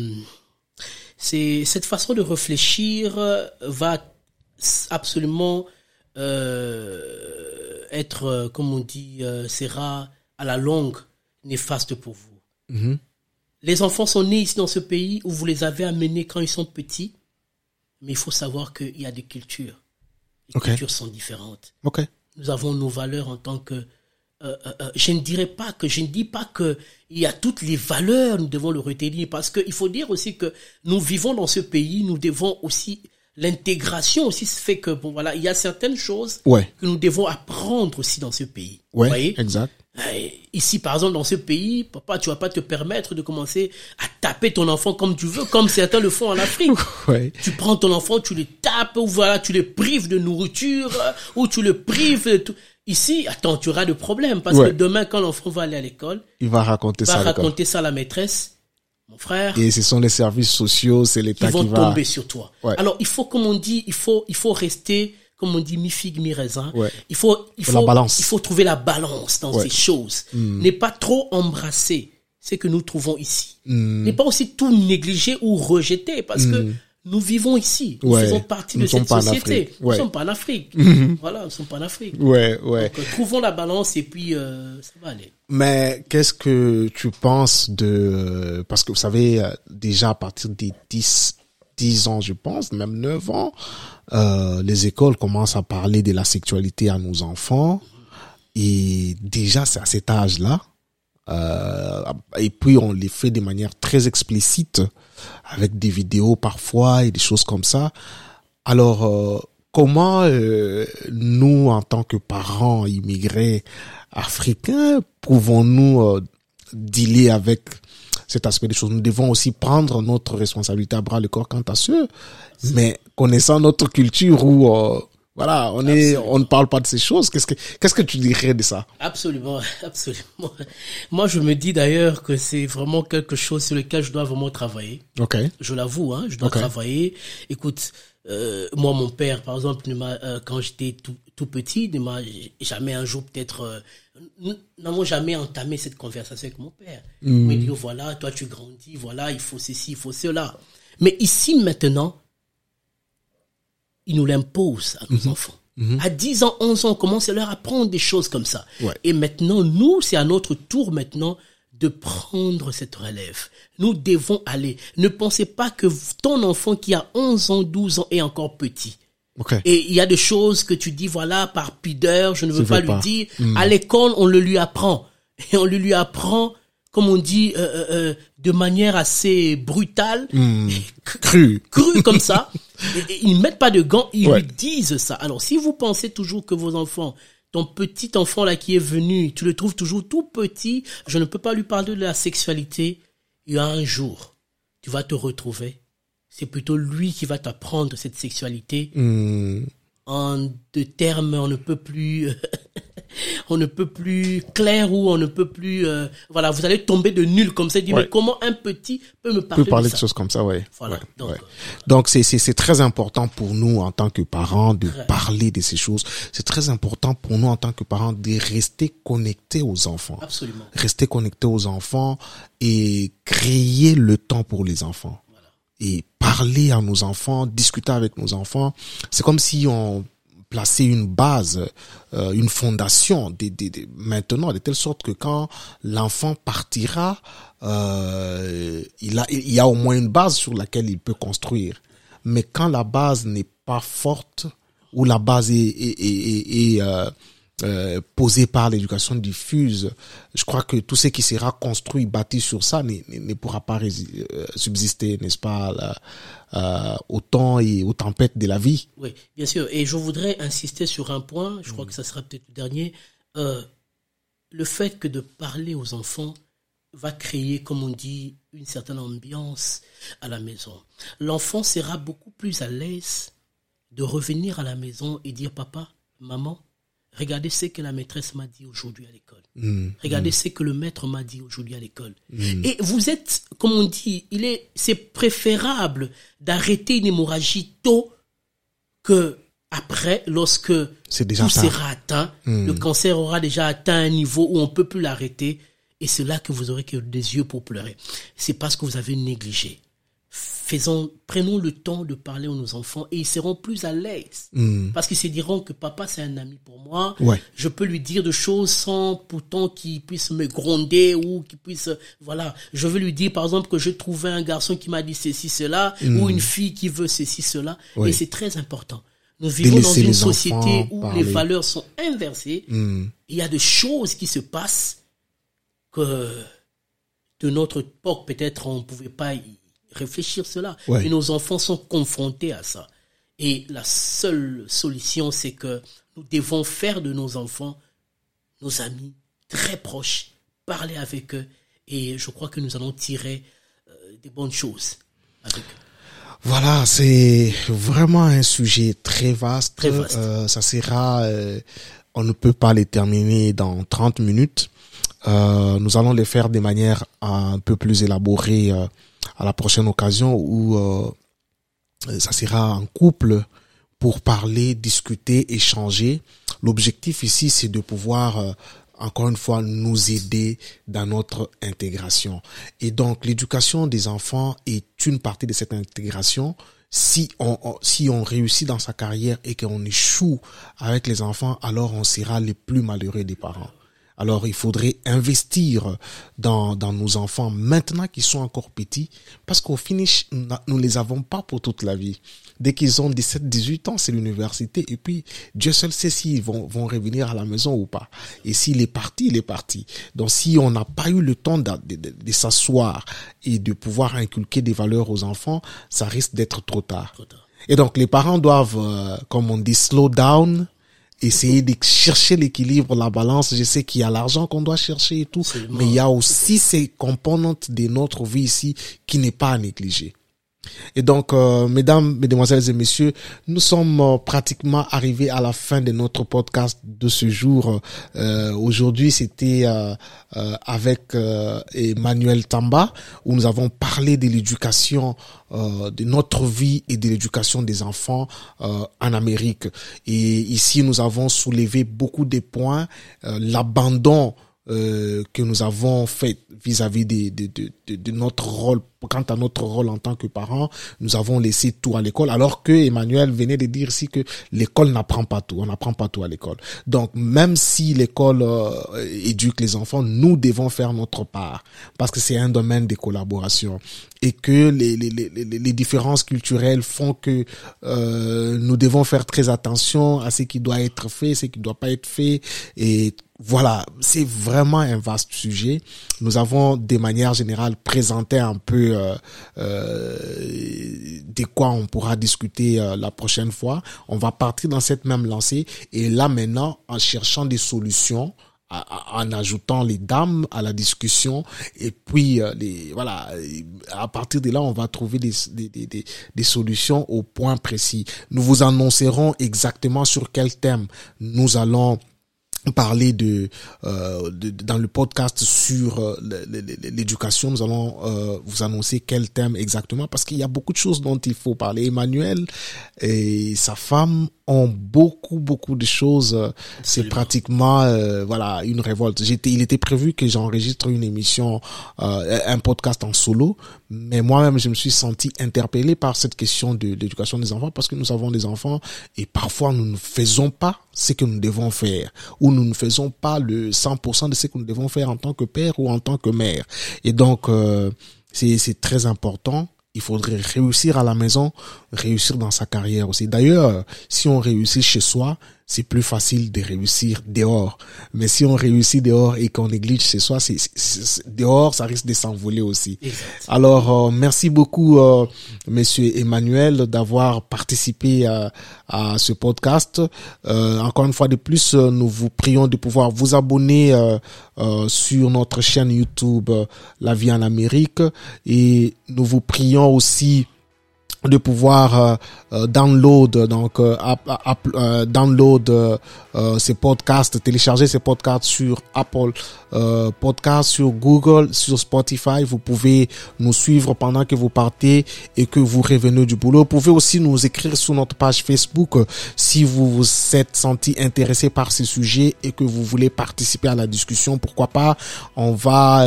c'est cette façon de réfléchir euh, va absolument euh, être comme on dit sera à la longue néfaste pour vous. Mhm. Les enfants sont nés ici dans ce pays où vous les avez amenés quand ils sont petits, mais il faut savoir qu'il y a des cultures. Les cultures sont différentes. Nous avons nos valeurs en tant que. Euh, euh, euh, je ne dirais pas que je ne dis pas que il y a toutes les valeurs. Nous devons le retenir parce qu'il faut dire aussi que nous vivons dans ce pays. Nous devons aussi l'intégration aussi se fait que bon voilà il y a certaines choses Ouais. que nous devons apprendre aussi dans ce pays. Ouais. Vous voyez? Exact. Ici, par exemple, dans ce pays, papa, tu vas pas te permettre de commencer à taper ton enfant comme tu veux, comme certains le font en Afrique. Ouais. Tu prends ton enfant, tu le tapes, ou voilà, tu le prives de nourriture, ou tu le prives de tout. Ici, attends, tu auras de problèmes, parce Ouais. que demain, quand l'enfant va aller à l'école, Il va raconter il va ça. raconter ça à la maîtresse, mon frère, Et ce sont les services sociaux, c'est qui l'État vont qui va. tomber sur toi. Ouais. Alors, il faut, comme on dit, il faut, il faut rester, comme on dit, mi figue, mi raisin. Ouais. Il faut, il Faut la balance. il faut trouver la balance dans ces choses. Ne pas trop embrasser ce que nous trouvons ici. Hmm. Ne pas aussi tout négliger ou rejeter parce que nous vivons ici. Nous Ouais. faisons partie de cette société. Nous Ouais. sommes pas en Afrique. Voilà, nous sommes pas en Afrique. Ouais, ouais. Donc, euh, trouvons la balance et puis euh, ça va aller. Mais qu'est-ce que tu penses de parce que vous savez euh, déjà à partir des 10 10 ans je pense même 9 ans euh, les écoles commencent à parler de la sexualité à nos enfants et déjà c'est à cet âge-là euh, et puis on les fait de manière très explicite avec des vidéos parfois et des choses comme ça. Alors euh, comment euh, nous en tant que parents immigrés africains pouvons-nous euh, dealer avec cet aspect des choses? Nous devons aussi prendre notre responsabilité à bras le corps quant à ce, mais connaissant notre culture où voilà, on est, Absolument. on ne parle pas de ces choses. Qu'est-ce que, qu'est-ce que tu dirais de ça? Absolument, absolument. Moi, je me dis d'ailleurs que c'est vraiment quelque chose sur lequel je dois vraiment travailler. Ok. Je l'avoue, hein, je dois travailler. Écoute, euh, moi, mon père, par exemple, euh, quand j'étais tout, tout petit, ne m'a jamais un jour peut-être, euh, nous n'avons jamais entamé cette conversation avec mon père. Il m'a dit, oh, voilà, toi tu grandis, voilà, il faut ceci, il faut cela. Mais ici, maintenant, il nous l'impose à nos enfants. À 10 ans, 11 ans, on commence à leur apprendre des choses comme ça. Ouais. Et maintenant, nous, c'est à notre tour maintenant de prendre cette relève. Nous devons aller. Ne pensez pas que ton enfant qui a 11 ans, 12 ans est encore petit. Ok. Et il y a des choses que tu dis, voilà, par pudeur, je ne veux Je pas veux lui pas. dire. À l'école, on le lui apprend. Et on le lui apprend, comme on dit, euh, euh, euh, de manière assez brutale, Cru. cru comme ça. Et, et ils ne mettent pas de gants, ils Ouais. lui disent ça. Alors, si vous pensez toujours que vos enfants, ton petit enfant là qui est venu, tu le trouves toujours tout petit, je ne peux pas lui parler de la sexualité. Il y a un jour, tu vas te retrouver. C'est plutôt lui qui va t'apprendre cette sexualité Hmm. en de termes on ne peut plus on ne peut plus clair ou on ne peut plus euh, voilà vous allez tomber de nul comme ça Ouais. mais comment un petit peut me parler, peut parler de choses comme ça, ouais. Voilà. Ouais, Donc, ouais. euh, Donc c'est c'est c'est très important pour nous en tant que parents de parler de ces choses. C'est très important pour nous en tant que parents de rester connectés aux enfants. absolument Rester connectés aux enfants et créer le temps pour les enfants. Et parler à nos enfants, discuter avec nos enfants. C'est comme si on plaçait une base, euh, une fondation maintenant, de telle sorte que quand l'enfant partira, euh, il, a, il y a au moins une base sur laquelle il peut construire. Mais quand la base n'est pas forte, ou la base est, est, euh, posée par l'éducation diffuse, je crois que tout ce qui sera construit, bâti sur ça, ne, ne- ne pourra pas euh, subsister, n'est-ce pas, euh, au temps et aux tempêtes de la vie. oui bien sûr et je voudrais insister sur un point je crois que ça sera peut-être le dernier euh, le fait que de parler aux enfants va créer, comme on dit, une certaine ambiance à la maison. L'enfant sera beaucoup plus à l'aise de revenir à la maison et dire papa, maman, regardez ce que la maîtresse m'a dit aujourd'hui à l'école. Mm. Regardez ce que le maître m'a dit aujourd'hui à l'école. Et vous êtes, comme on dit, il est, c'est préférable d'arrêter une hémorragie tôt que après, lorsque déjà tout sera atteint, le cancer aura déjà atteint un niveau où on peut plus l'arrêter, et c'est là que vous aurez que des yeux pour pleurer. C'est parce que vous avez négligé. Faisons, prenons le temps de parler à nos enfants et ils seront plus à l'aise. Parce qu'ils se diront que papa c'est un ami pour moi. Ouais. Je peux lui dire des choses sans pourtant qu'il puisse me gronder ou qu'il puisse, voilà. Je veux lui dire par exemple que je trouvais un garçon qui m'a dit ceci, cela, ou une fille qui veut ceci, cela. Ouais. Et c'est très important. Nous vivons dans une société où parler. les valeurs sont inversées. Mm. Il y a des choses qui se passent que de notre époque, peut-être, on ne pouvait pas y réfléchir cela. Ouais. Et nos enfants sont confrontés à ça. Et la seule solution, c'est que nous devons faire de nos enfants nos amis très proches, parler avec eux. Et je crois que nous allons tirer euh, des bonnes choses avec eux. Voilà, c'est vraiment un sujet très vaste. Très vaste. Euh, ça sera, euh, on ne peut pas les terminer dans 30 minutes. Euh, nous allons les faire de manière un peu plus élaborée à la prochaine occasion où euh, ça sera en couple pour parler, discuter, échanger. L'objectif ici, c'est de pouvoir euh, encore une fois nous aider dans notre intégration. Et donc l'éducation des enfants est une partie de cette intégration, si on, si on réussit dans sa carrière et qu'on échoue avec les enfants, alors on sera les plus malheureux des parents. Alors il faudrait investir dans, dans nos enfants maintenant qu'ils sont encore petits, parce qu'au finish, nous ne les avons pas pour toute la vie. Dès qu'ils ont 17, 18 ans, c'est l'université. Et puis, Dieu seul sait s'ils vont, vont revenir à la maison ou pas. Et s'il est parti, il est parti. Donc, si on n'a pas eu le temps de, de, de, s'asseoir et de pouvoir inculquer des valeurs aux enfants, ça risque d'être trop tard. Et donc, les parents doivent, euh, comme on dit, slow down, essayer de chercher l'équilibre, la balance. Je sais qu'il y a l'argent qu'on doit chercher et tout, mais il y a aussi ces composantes de notre vie ici qui n'est pas à négliger. Et donc, euh, mesdames, mesdemoiselles et messieurs, nous sommes euh, pratiquement arrivés à la fin de notre podcast de ce jour. Euh, Aujourd'hui, c'était euh, avec Emmanuel Tamba, où nous avons parlé de l'éducation, de notre vie et de l'éducation des enfants en Amérique. Et ici, nous avons soulevé beaucoup de points, l'abandon euh, que nous avons fait vis-à-vis de, de, de, de, notre rôle, quant à notre rôle en tant que parents, nous avons laissé tout à l'école, alors que Emmanuel venait de dire ici que l'école n'apprend pas tout, on n'apprend pas tout à l'école. Donc même si l'école euh, éduque les enfants, nous devons faire notre part, parce que c'est un domaine de collaboration et que les, les, les, les différences culturelles font que euh, nous devons faire très attention à ce qui doit être fait, ce qui ne doit pas être fait et voilà, c'est vraiment un vaste sujet. Nous avons, de manière générale, présenté un peu euh, euh, de quoi on pourra discuter euh, la prochaine fois. On va partir dans cette même lancée et là maintenant, en cherchant des solutions, en ajoutant les dames à la discussion et puis euh, les voilà à partir de là on va trouver des, des, des, des solutions au point précis nous vous annoncerons exactement sur quel thème nous allons parler de, euh, de, dans le podcast sur euh, l'éducation nous allons euh, vous annoncer quel thème exactement parce qu'il y a beaucoup de choses dont il faut parler. Emmanuel et sa femme ont beaucoup beaucoup de choses c'est pratiquement euh, voilà une révolte j'étais il était prévu que j'enregistre une émission euh, un podcast en solo mais moi-même je me suis senti interpellé par cette question de l'éducation des enfants parce que nous avons des enfants et parfois nous ne faisons pas ce que nous devons faire ou nous ne faisons pas le 100% de ce que nous devons faire en tant que père ou en tant que mère. Et donc, euh, c'est très important. Il faudrait réussir à la maison, réussir dans sa carrière aussi. D'ailleurs, si on réussit chez soi, c'est plus facile de réussir dehors. Mais si on réussit dehors et qu'on néglige chez soi, c'est, dehors, ça risque de s'envoler aussi. Alors, euh, merci beaucoup, euh, Monsieur Emmanuel, d'avoir participé à, à, ce podcast. Euh, encore une fois de plus, nous vous prions de pouvoir vous abonner sur notre chaîne YouTube La Vie en Amérique et nous vous prions aussi de pouvoir euh, euh, download donc euh, euh download ces podcasts télécharger ces podcasts sur Apple Podcasts sur Google sur Spotify. Vous pouvez nous suivre pendant que vous partez et que vous revenez du boulot. Vous pouvez aussi nous écrire sur notre page Facebook si vous vous êtes senti intéressé par ces sujets et que vous voulez participer à la discussion pourquoi pas? On va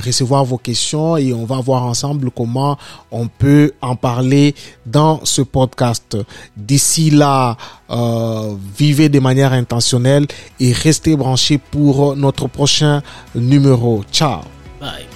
recevoir vos questions et on va voir ensemble comment on peut parler dans ce podcast. D'ici là, euh, vivez de manière intentionnelle et restez branchés pour notre prochain numéro. Ciao. Bye.